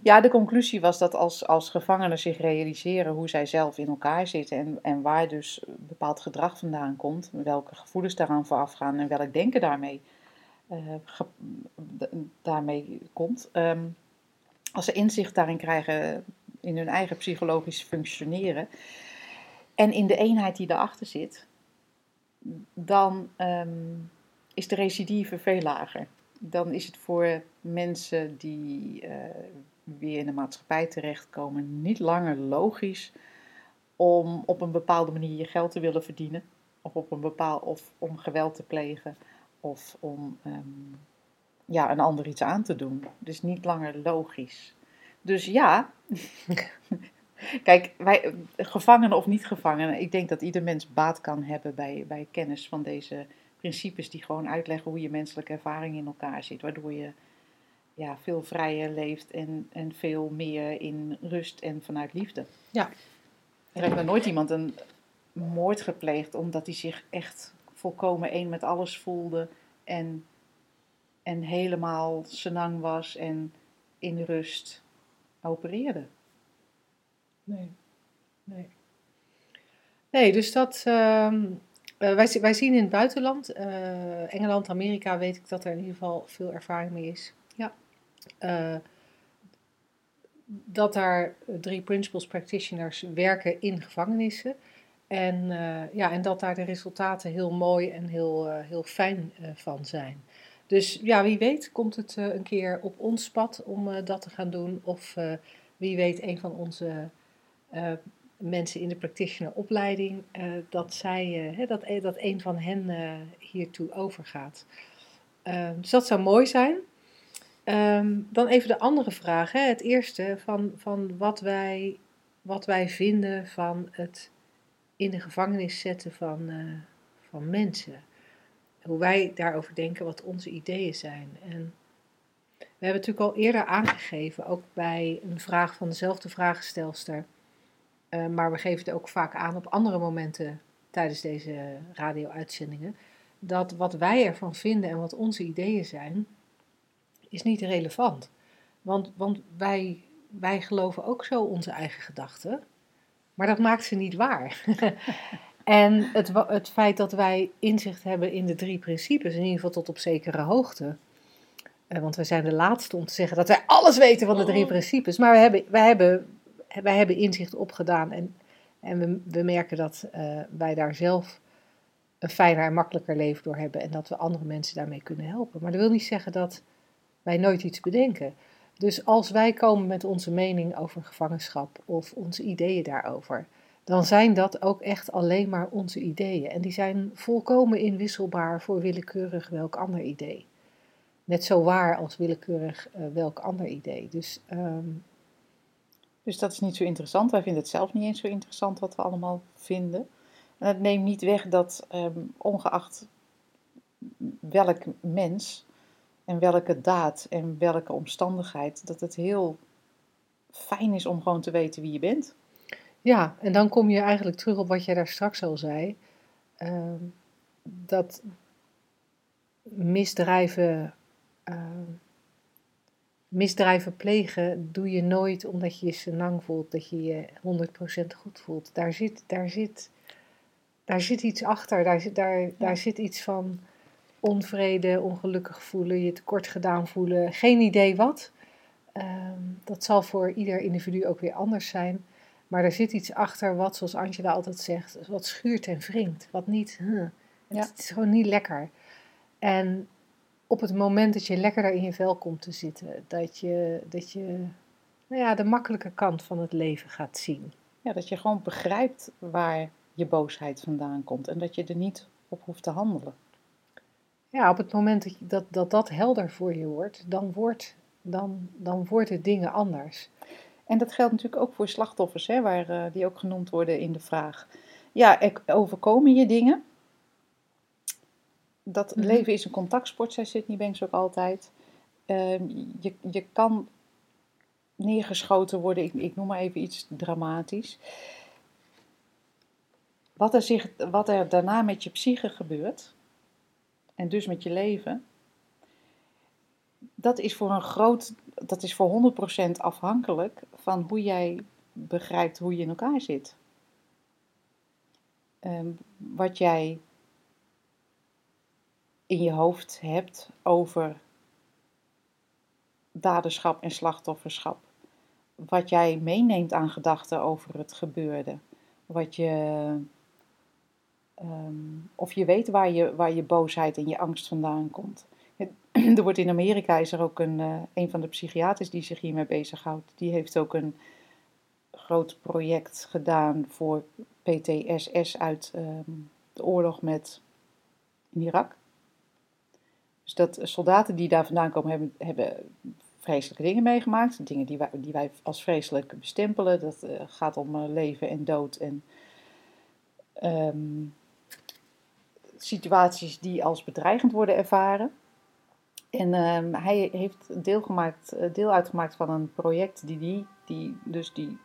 Ja, de conclusie was dat als, als gevangenen zich realiseren hoe zij zelf in elkaar zitten en, en waar dus bepaald gedrag vandaan komt, welke gevoelens daaraan vooraf gaan en welk denken daarmee, eh, ge- daarmee komt, ehm, als ze inzicht daarin krijgen in hun eigen psychologisch functioneren en in de eenheid die daarachter zit, dan ehm, is de recidive veel lager. Dan is het voor mensen die uh, weer in de maatschappij terechtkomen niet langer logisch om op een bepaalde manier je geld te willen verdienen. Of, op een bepaal, of om geweld te plegen. Of om um, ja, een ander iets aan te doen. Dus niet langer logisch. Dus ja, kijk, wij, gevangenen of niet gevangenen, ik denk dat ieder mens baat kan hebben bij, bij kennis van deze principes die gewoon uitleggen hoe je menselijke ervaring in elkaar zit. Waardoor je ja, veel vrijer leeft en, en veel meer in rust en vanuit liefde. Ja. Er heeft nog nooit iemand een moord gepleegd omdat hij zich echt volkomen één met alles voelde en, en helemaal senang was en in rust opereerde. Nee. Nee. Nee, dus dat. Uh, wij, wij zien in het buitenland, uh, Engeland, Amerika, weet ik dat er in ieder geval veel ervaring mee is. Ja. Uh, dat daar drie principles practitioners werken in gevangenissen. En, ja, en dat daar de resultaten heel mooi en heel, heel fijn van zijn. Dus ja, wie weet komt het een keer op ons pad om dat te gaan doen. Of wie weet een van onze mensen in de practitioneropleiding, uh, dat, zij, uh, dat, dat een van hen hiertoe overgaat. Ehm, dus dat zou mooi zijn. Um, dan even de andere vraag. Hè. Het eerste van, van wat, wij, wat wij vinden van het in de gevangenis zetten van, van mensen. Hoe wij daarover denken, wat onze ideeën zijn. En we hebben natuurlijk al eerder aangegeven, ook bij een vraag van dezelfde vragenstelster uh, maar we geven het ook vaak aan op andere momenten tijdens deze radio-uitzendingen. Dat wat wij ervan vinden en wat onze ideeën zijn, is niet relevant. Want, want wij, wij geloven ook zo onze eigen gedachten, maar dat maakt ze niet waar. en het, het feit dat wij inzicht hebben in de drie principes, in ieder geval tot op zekere hoogte. Uh, want wij zijn de laatste om te zeggen dat wij alles weten van de drie oh. principes. Maar we hebben, wij hebben wij hebben inzicht opgedaan en, en we, merken dat uh, wij daar zelf een fijner en makkelijker leven door hebben en dat we andere mensen daarmee kunnen helpen. Maar dat wil niet zeggen dat wij nooit iets bedenken. Dus als wij komen met onze mening over gevangenschap of onze ideeën daarover, dan zijn dat ook echt alleen maar onze ideeën. En die zijn volkomen inwisselbaar voor willekeurig welk ander idee. Net zo waar als willekeurig uh, welk ander idee. Dus um, dus dat is niet zo interessant. Wij vinden het zelf niet eens zo interessant wat we allemaal vinden. En het neemt niet weg dat, um, ongeacht welk mens en welke daad en welke omstandigheid, dat het heel fijn is om gewoon te weten wie je bent. Ja, en dan kom je eigenlijk terug op wat jij daar straks al zei. Uh, dat misdrijven. Uh, misdrijven plegen doe je nooit omdat je je senang voelt, dat je je 100% goed voelt. Daar zit, daar, zit, daar zit iets achter, daar zit, daar, daar zit iets van onvrede, ongelukkig voelen, je tekort gedaan voelen, geen idee wat. Ehm, dat zal voor ieder individu ook weer anders zijn. Maar er zit iets achter wat, zoals Angela altijd zegt, wat schuurt en wringt. Wat niet, huh, ja. het is gewoon niet lekker. En op het moment dat je lekker daar in je vel komt te zitten, dat je, dat je nou ja, de makkelijke kant van het leven gaat zien. Ja, dat je gewoon begrijpt waar je boosheid vandaan komt en dat je er niet op hoeft te handelen. Ja, op het moment dat dat, dat, dat helder voor je wordt, dan wordt, dan, dan worden dingen anders. En dat geldt natuurlijk ook voor slachtoffers, hè, waar, uh, die ook genoemd worden in de vraag. Ja, er overkomen je dingen dat mhm. leven is een contactsport, zei Sydney Banks ook altijd. Ehm, je, je kan neergeschoten worden, ik, ik noem maar even iets dramatisch. Wat er, zich, wat er daarna met je psyche gebeurt, en dus met je leven, dat is voor een groot, dat is voor 100% afhankelijk van hoe jij begrijpt hoe je in elkaar zit. Um, wat jij in je hoofd hebt over daderschap en slachtofferschap. Wat jij meeneemt aan gedachten over het gebeurde. wat je, ehm, of je weet waar je, waar je boosheid en je angst vandaan komt. Er wordt in Amerika is er ook een, eh, een van de psychiaters die zich hiermee bezighoudt. Die heeft ook een groot project gedaan voor PTSS uit ehm, de oorlog met Irak. Dus dat soldaten die daar vandaan komen hebben, hebben vreselijke dingen meegemaakt. Dingen die wij, die wij als vreselijk bestempelen. Dat eh, gaat om eh, leven en dood en ehm, situaties die als bedreigend worden ervaren. En ehm, hij heeft deel, gemaakt, eh, deel uitgemaakt van een project die, die, die dus die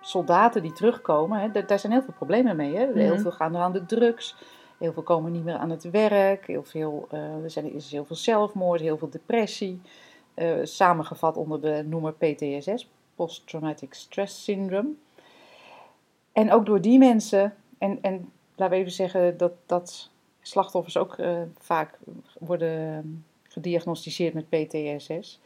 soldaten die terugkomen, hè, daar, zijn heel veel problemen mee. Hè? Heel Mhm. veel gaan er aan de drugs, heel veel komen niet meer aan het werk, heel veel, eh, er zijn, is heel veel zelfmoord, heel veel depressie. eh, samengevat onder de noemer PTSS, Post Traumatic Stress Syndrome. En ook door die mensen, en, en laten we even zeggen dat, dat slachtoffers ook eh, vaak worden gediagnosticeerd met PTSS.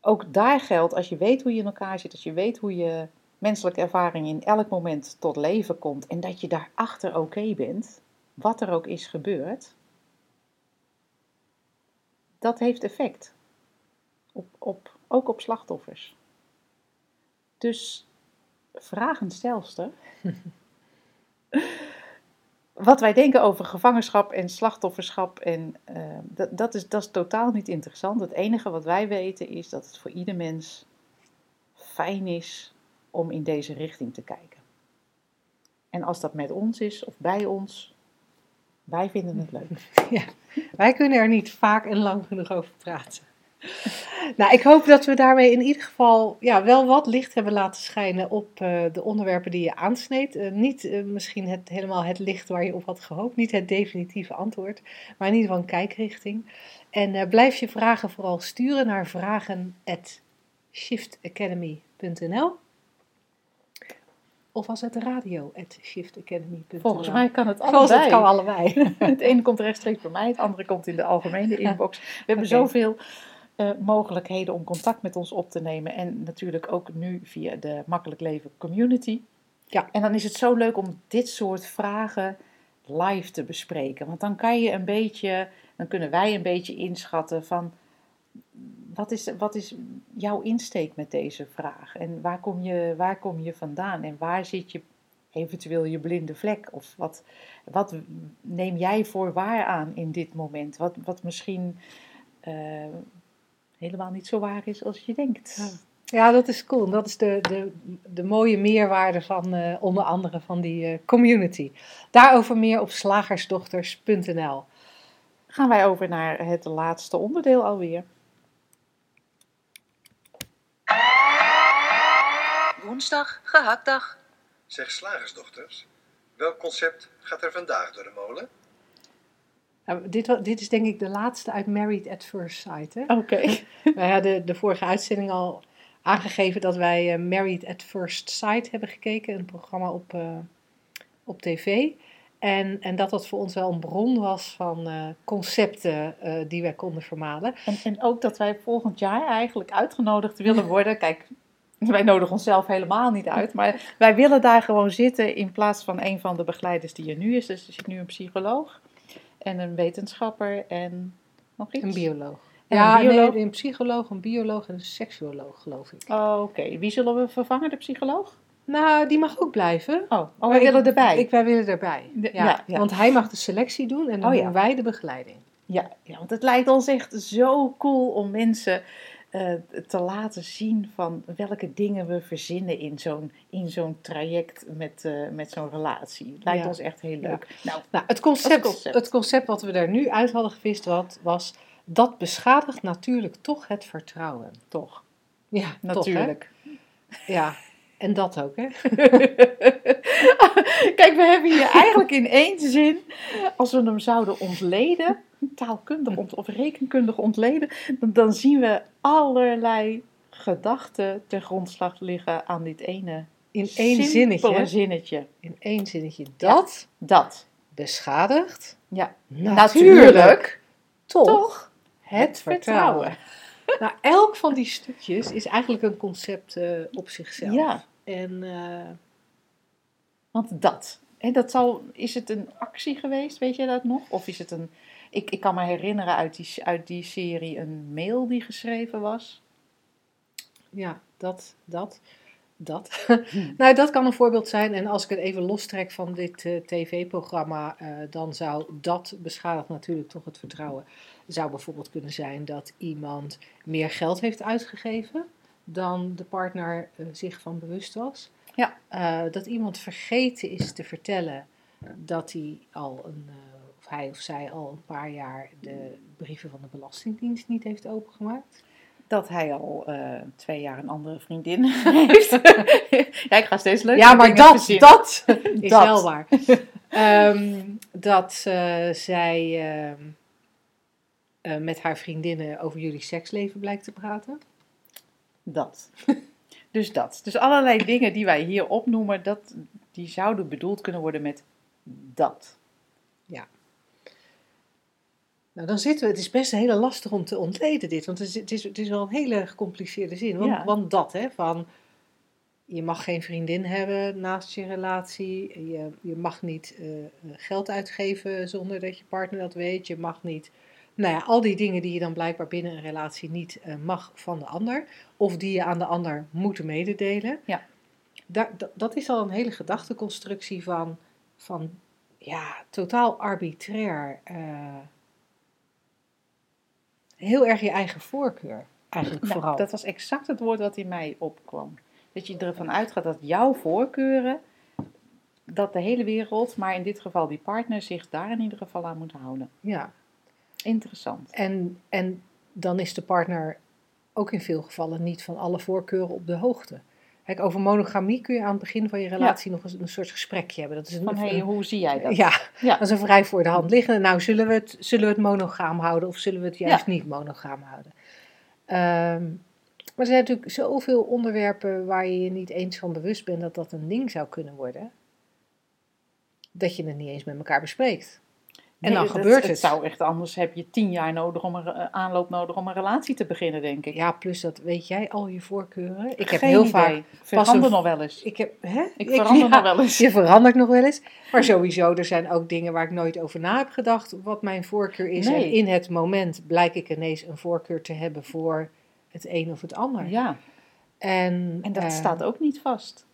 Ook daar geldt, als je weet hoe je in elkaar zit, als je weet hoe je menselijke ervaring in elk moment tot leven komt en dat je daarachter oké bent, wat er ook is gebeurd, dat heeft effect. Op, op, ook op slachtoffers. Dus vraag een stelster. Wat wij denken over gevangenschap en slachtofferschap, en, eh, dat, dat, is, dat is totaal niet interessant. Het enige wat wij weten is dat het voor ieder mens fijn is om in deze richting te kijken. En als dat met ons is of bij ons, wij vinden het leuk. Wij kunnen er niet vaak en lang genoeg over praten. Nou, ik hoop dat we daarmee in ieder geval ja, wel wat licht hebben laten schijnen op eh, de onderwerpen die je aansneed. Eh, niet eh, misschien het, helemaal het licht waar je op had gehoopt, niet het definitieve antwoord, maar in ieder geval een kijkrichting. En blijf je vragen vooral sturen naar vragen@shiftacademy.nl of was het radio@shiftacademy.nl? Volgens mij kan het Volgens allebei. het kan allebei. Het ene komt rechtstreeks bij mij, het andere komt in de algemene inbox. We hebben zoveel eh, mogelijkheden om contact met ons op te nemen. En natuurlijk ook nu via de Makkelijk Leven Community. Ja. En dan is het zo leuk om dit soort vragen live te bespreken. Want dan kan je een beetje, dan kunnen wij een beetje inschatten van wat is, wat is jouw insteek met deze vraag? En waar kom je, waar kom je vandaan? En waar zit je eventueel je blinde vlek? Of wat, wat neem jij voor waar aan in dit moment? Wat, wat misschien eh, helemaal niet zo waar is als je denkt. Ja. Ja, dat is cool. Dat is de, de, de mooie meerwaarde van eh, onder andere van die eh, community. Daarover meer op slagersdochters.nl. Gaan wij over naar het laatste onderdeel alweer. Woensdag, gehaktdag. Zeg slagersdochters, welk concept gaat er vandaag door de molen? Nou, dit, dit is denk ik de laatste uit Married at First Sight. Hè? Oké. Wij hadden de vorige uitzending al aangegeven dat wij eh, Married at First Sight hebben gekeken. Een programma op, eh, op tv. En, en dat dat voor ons wel een bron was van eh, concepten eh, die wij konden vermalen. En, en ook dat wij volgend jaar eigenlijk uitgenodigd willen worden. Kijk, wij nodigen onszelf helemaal niet uit. Maar wij willen daar gewoon zitten in plaats van een van de begeleiders die er nu is. Dus er zit nu een psycholoog en een wetenschapper en nog iets. Een bioloog. En ja, een bioloog? nee, een psycholoog, een bioloog en een seksuoloog, geloof ik. Oh, Oké, wie zullen we vervangen? De psycholoog? Nou, die mag ook blijven. Oh, oh wij willen erbij. Ik, wij willen erbij. Ja, ja, ja. Want hij mag de selectie doen en dan Oh, ja. doen wij de begeleiding. Ja, ja, want het lijkt ons echt zo cool om mensen te laten zien van welke dingen we verzinnen in zo'n, in zo'n traject met, eh, met zo'n relatie. Het lijkt Ja. ons echt heel leuk. Nou, Nou, het concept, het concept. het concept wat we er nu uit hadden gevist wat, was... dat beschadigt natuurlijk toch het vertrouwen. toch, Ja, natuurlijk. Toch, ja, en dat ook, hè? Kijk, we hebben hier eigenlijk in één zin, als we hem zouden ontleden, taalkundig ont- of rekenkundig ontleden, dan, dan zien we allerlei gedachten ten grondslag liggen aan dit ene In één zinnetje. zinnetje. In één zinnetje. Dat Dat. beschadigt Ja, natuurlijk, natuurlijk toch, toch het vertrouwen. Nou, elk van die stukjes is eigenlijk een concept eh, op zichzelf. Ja. En eh, Want dat. En dat zal, is het een actie geweest, weet jij dat nog? Of is het een. Ik, ik kan me herinneren uit die, uit die serie een mail die geschreven was. Ja, dat, dat, dat. nou, dat kan een voorbeeld zijn. En als ik het even lostrek van dit eh, tv-programma, eh, dan zou dat beschadigt natuurlijk toch het vertrouwen. Zou bijvoorbeeld kunnen zijn dat iemand meer geld heeft uitgegeven dan de partner eh, zich van bewust was. Ja. Eh, dat iemand vergeten is te vertellen dat hij al een, eh, of hij of zij al een paar jaar de brieven van de Belastingdienst niet heeft opengemaakt. Dat hij al eh, twee jaar een andere vriendin heeft. ja, ik ga steeds leuker Ja, maar dat, dat is Dat. wel waar. Ehm, dat zij ehm, eh, met haar vriendinnen over jullie seksleven blijkt te praten. Dat. Dus dat. Dus allerlei dingen die wij hier opnoemen, dat, die zouden bedoeld kunnen worden met dat. Nou, dan zitten we, het is best hele lastig om te ontleden dit, want het is, het is, het is wel een hele gecompliceerde zin. Want, Ja. want dat, hè, van je mag geen vriendin hebben naast je relatie, je, je mag niet eh, geld uitgeven zonder dat je partner dat weet, je mag niet, nou ja, al die dingen die je dan blijkbaar binnen een relatie niet eh, mag van de ander, of die je aan de ander moet mededelen. Ja. Dat, dat is al een hele gedachteconstructie van, van ja, totaal arbitrair. eh, heel erg je eigen voorkeur, eigenlijk Nou, vooral. dat was exact het woord wat in mij opkwam. Dat je ervan uitgaat dat jouw voorkeuren, dat de hele wereld, maar in dit geval die partner, zich daar in ieder geval aan moet houden. Ja, Interessant. en, en dan is de partner ook in veel gevallen niet van alle voorkeuren op de hoogte. Kijk, over monogamie kun je aan het begin van je relatie nog eens een soort gesprekje hebben. Dat is een, Van, hey, een- hoe zie jij dat? ja, Ja. dat is een vrij voor de hand liggende. Nou, zullen we het, zullen we het monogaam houden of zullen we het juist niet monogaam houden? Ehm, maar er zijn natuurlijk zoveel onderwerpen waar je je niet eens van bewust bent dat dat een ding zou kunnen worden. Dat je het niet eens met elkaar bespreekt. En Nee, dan dat- gebeurt het. Het zou echt anders, heb je tien jaar nodig om een eh, aanloop nodig om een relatie te beginnen, denk ik. Ja, plus dat weet jij al je voorkeuren. Ik heb heel idee. vaak. Verander nog wel eens. Ik heb, hè? Ik verander ja, nog wel eens. Je verandert nog wel eens. Maar sowieso, er zijn ook dingen waar ik nooit over na heb gedacht. Wat mijn voorkeur is. Nee. En in het moment blijk ik ineens een voorkeur te hebben voor het een of het ander. Ja, En, en dat eh, staat ook niet vast.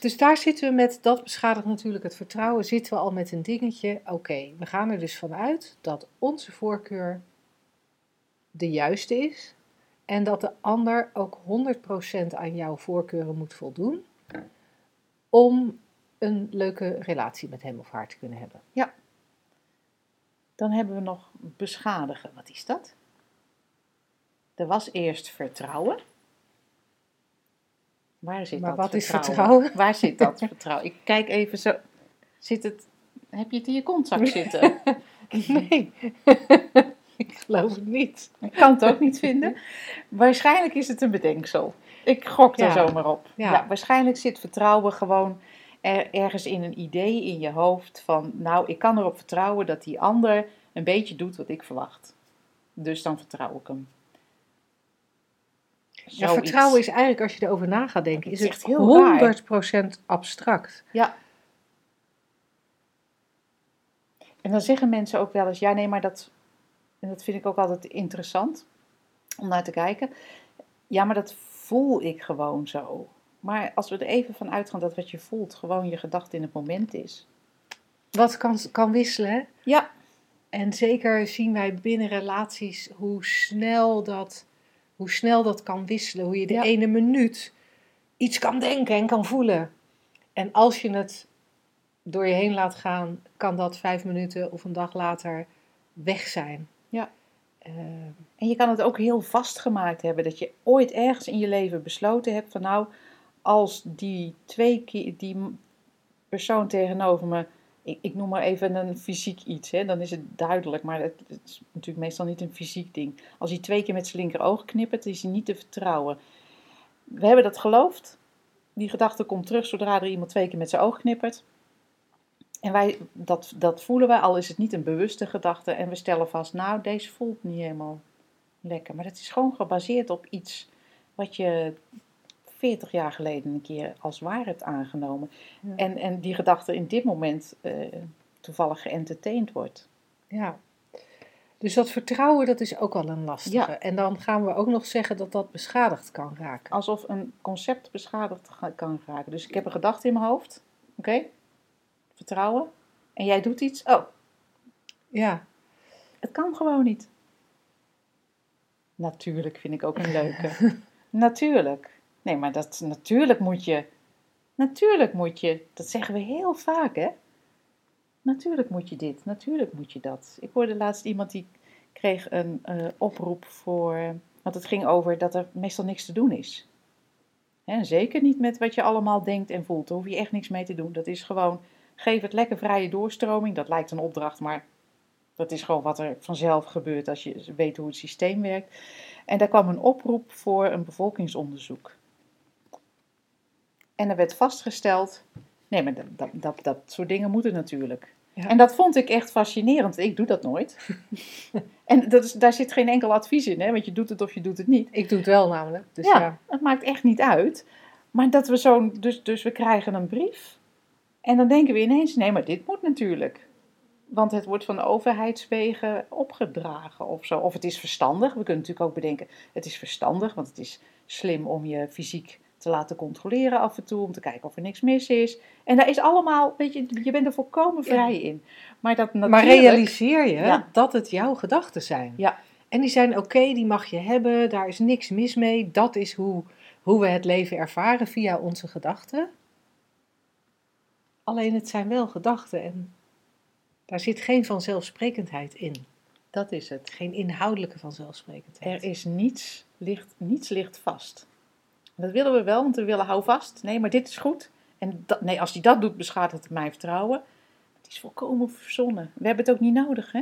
Dus daar zitten we met, dat beschadigt natuurlijk het vertrouwen, zitten we al met een dingetje. Oké, we gaan er dus vanuit dat onze voorkeur de juiste is. En dat de ander ook 100% aan jouw voorkeuren moet voldoen. Om een leuke relatie met hem of haar te kunnen hebben. Dan hebben we nog beschadigen. Wat is dat? Er was eerst vertrouwen. Waar zit Maar dat wat is vertrouwen? vertrouwen? Waar zit dat vertrouwen? Ik kijk even zo. Zit het... Heb je het in je kontzak zitten? Nee, ik geloof het niet. Ik kan het ook niet vinden. Waarschijnlijk is het een bedenksel. Ik gok er Ja. zomaar op. Ja. Ja. waarschijnlijk zit vertrouwen gewoon er, ergens in een idee in je hoofd van, nou, ik kan erop vertrouwen dat die ander een beetje doet wat ik verwacht. Dus dan vertrouw ik hem. Ja, vertrouwen is eigenlijk, als je erover na gaat denken, is Het is het echt heel 100% abstract. Ja. En dan zeggen mensen ook wel eens, ja nee, maar dat, en dat vind ik ook altijd interessant om naar te kijken. Ja, maar dat voel ik gewoon zo. Maar als we er even van uitgaan dat wat je voelt gewoon je gedachte in het moment is. Wat kan, kan wisselen, hè? Ja, En zeker zien wij binnen relaties hoe snel dat, hoe snel dat kan wisselen. Hoe je de Ja. ene minuut iets kan denken en kan voelen. En als je het door je heen laat gaan, kan dat vijf minuten of een dag later weg zijn. Ja. Eh, En je kan het ook heel vastgemaakt hebben. Dat je ooit ergens in je leven besloten hebt van nou, als die twee keer die persoon tegenover me, ik, ik noem maar even een fysiek iets, hè, dan is het duidelijk, maar het, is natuurlijk meestal niet een fysiek ding. Als hij twee keer met zijn linkeroog knippert, is hij niet te vertrouwen. We hebben dat geloofd. Die gedachte komt terug zodra er iemand twee keer met zijn oog knippert. En wij, dat, dat voelen wij, al is het niet een bewuste gedachte. En we stellen vast, nou, deze voelt niet helemaal lekker. Maar dat is gewoon gebaseerd op iets wat je 40 jaar geleden een keer als waar hebt aangenomen. Ja. En, en die gedachte in dit moment eh, toevallig geëntertained wordt. Ja. Dus dat vertrouwen, dat is ook al een lastige. Ja. En dan gaan we ook nog zeggen dat dat beschadigd kan raken. Alsof een concept beschadigd kan raken. Dus ik heb een gedachte in mijn hoofd. Oké? Vertrouwen. En jij doet iets. Oh, Ja, het kan gewoon niet. Natuurlijk vind ik ook een leuke. natuurlijk. Nee, maar dat, natuurlijk moet je. Natuurlijk moet je. Dat zeggen we heel vaak, hè? Natuurlijk moet je dit, natuurlijk moet je dat. Ik hoorde laatst iemand die kreeg een eh, oproep voor. Want het ging over dat er meestal niks te doen is. Zeker niet met wat je allemaal denkt en voelt. Daar hoef je echt niks mee te doen. Dat is gewoon. Geef het lekker vrije doorstroming. Dat lijkt een opdracht, maar dat is gewoon wat er vanzelf gebeurt als je weet hoe het systeem werkt. En daar kwam een oproep voor een bevolkingsonderzoek. En er werd vastgesteld, nee, maar dat, dat, dat, dat soort dingen moeten natuurlijk. Ja. En dat vond ik echt fascinerend. Ik doe dat nooit. en dat is, daar zit geen enkel advies in, hè, want je doet het of je doet het niet. ik doe het wel namelijk. Dus ja, ja. het maakt echt niet uit. Maar dat we zo'n, dus, dus we krijgen een brief. En dan denken we ineens, nee, maar dit moet natuurlijk. Want het wordt van de overheidswegen opgedragen of zo. Of het is verstandig. We kunnen natuurlijk ook bedenken, het is verstandig, want het is slim om je fysiek te laten controleren af en toe, om te kijken of er niks mis is. En daar is allemaal, weet je, je bent er volkomen Ja. vrij in. Maar dat natuurlijk... Maar realiseer je Ja. dat het jouw gedachten zijn. Ja. En die zijn oké, die mag je hebben, daar is niks mis mee. Dat is hoe, hoe we het leven ervaren via onze gedachten. Alleen het zijn wel gedachten en daar zit geen vanzelfsprekendheid in. Dat is het. Geen inhoudelijke vanzelfsprekendheid. Er is niets ligt, niets ligt vast. Dat willen we wel, want we willen hou vast. Nee, maar dit is goed. En dat, nee, als hij dat doet, beschadigt het mijn vertrouwen. Het is volkomen verzonnen. We hebben het ook niet nodig, hè?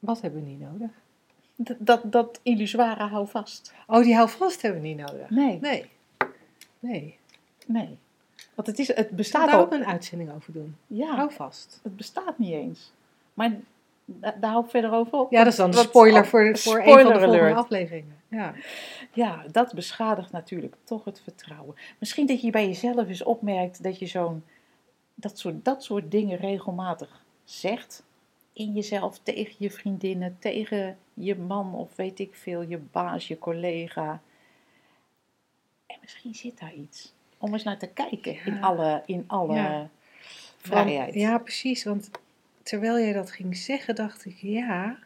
Wat hebben we niet nodig? Dat, dat, dat illusoire hou vast. Oh, die houvast hebben we niet nodig. Nee, Nee. Nee. nee. Want het, is, het bestaat al. ook een uitzending over doen. Ja, Houvast. het bestaat niet eens. Maar daar hou ik verder over op. Ja, dat is dan Want- spoiler want- voor, voor een van de volgende alert. afleveringen. Ja. Ja, dat beschadigt natuurlijk toch het vertrouwen. Misschien dat je bij jezelf eens opmerkt dat je zo'n dat soort, dat soort dingen regelmatig zegt. In jezelf, tegen je vriendinnen, tegen je man of weet ik veel, je baas, je collega. En misschien zit daar iets. Om eens naar te kijken in alle, in alle Ja. vrijheid. Want- ja, precies. Want terwijl jij dat ging zeggen, dacht ik, ja,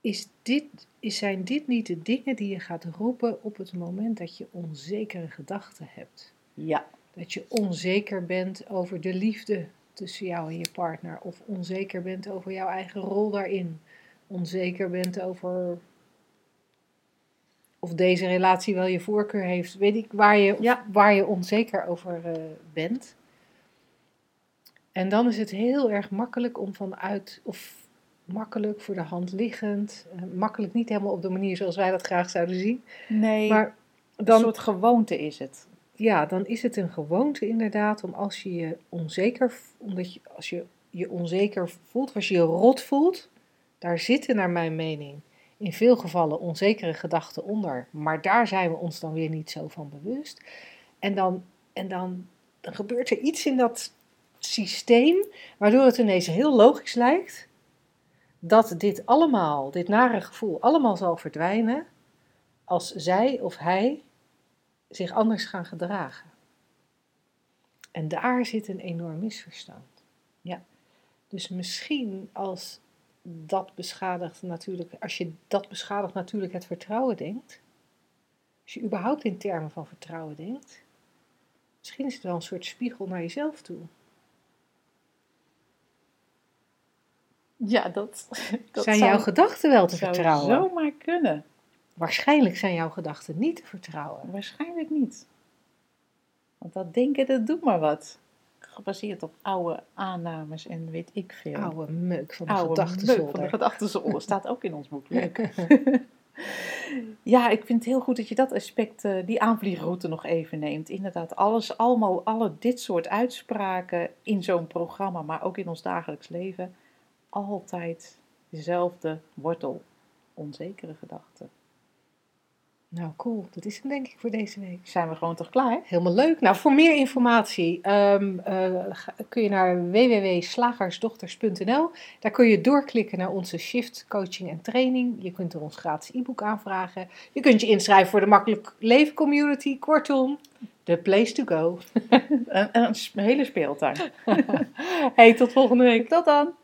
is dit, is, zijn dit niet de dingen die je gaat roepen op het moment dat je onzekere gedachten hebt? ja. Dat je onzeker bent over de liefde tussen jou en je partner, of onzeker bent over jouw eigen rol daarin, onzeker bent over of deze relatie wel je voorkeur heeft, weet ik waar je, Ja. waar je onzeker over eh, bent. En dan is het heel erg makkelijk om vanuit, of makkelijk voor de hand liggend, eh, makkelijk niet helemaal op de manier zoals wij dat graag zouden zien, Nee, maar een dan, soort gewoonte is het. ja, dan is het een gewoonte inderdaad om als je je onzeker, omdat je, als je je onzeker voelt, als je je rot voelt, daar zitten naar mijn mening in veel gevallen onzekere gedachten onder, maar daar zijn we ons dan weer niet zo van bewust. En dan, en dan, dan gebeurt er iets in dat systeem, waardoor het ineens heel logisch lijkt dat dit allemaal, dit nare gevoel, allemaal zal verdwijnen als zij of hij zich anders gaan gedragen. En daar zit een enorm misverstand. Ja. Dus misschien als dat beschadigt natuurlijk, als je dat beschadigt natuurlijk het vertrouwen denkt, als je überhaupt in termen van vertrouwen denkt, misschien is het wel een soort spiegel naar jezelf toe. Ja, dat, dat zijn zou- jouw gedachten wel te zou vertrouwen? zomaar kunnen. Waarschijnlijk zijn jouw gedachten niet te vertrouwen. Waarschijnlijk niet. Want dat denken, dat doet maar wat. Gebaseerd op oude aannames en weet ik veel. Oude meuk van de Oude meuk van de gedachtenzolder. Staat ook in ons boek. Leuk. ja, ik vind het heel goed dat je dat aspect, eh, die aanvliegroute nog even neemt. Inderdaad, alles, allemaal, alle dit soort uitspraken in zo'n programma, maar ook in ons dagelijks leven. Altijd dezelfde wortel. Onzekere gedachten. Nou, cool. Dat is hem denk ik voor deze week. Zijn we gewoon toch klaar? Helemaal leuk. Nou, voor meer informatie ehm, eh, kun je naar www.slagersdochters.nl. Daar kun je doorklikken naar onze shift coaching en training. Je kunt er ons gratis e-book aanvragen. Je kunt je inschrijven voor de Makkelijk Leven Community. Kortom, the place to go. Een, een hele speeltuin. Hey, tot volgende week. Tot dan!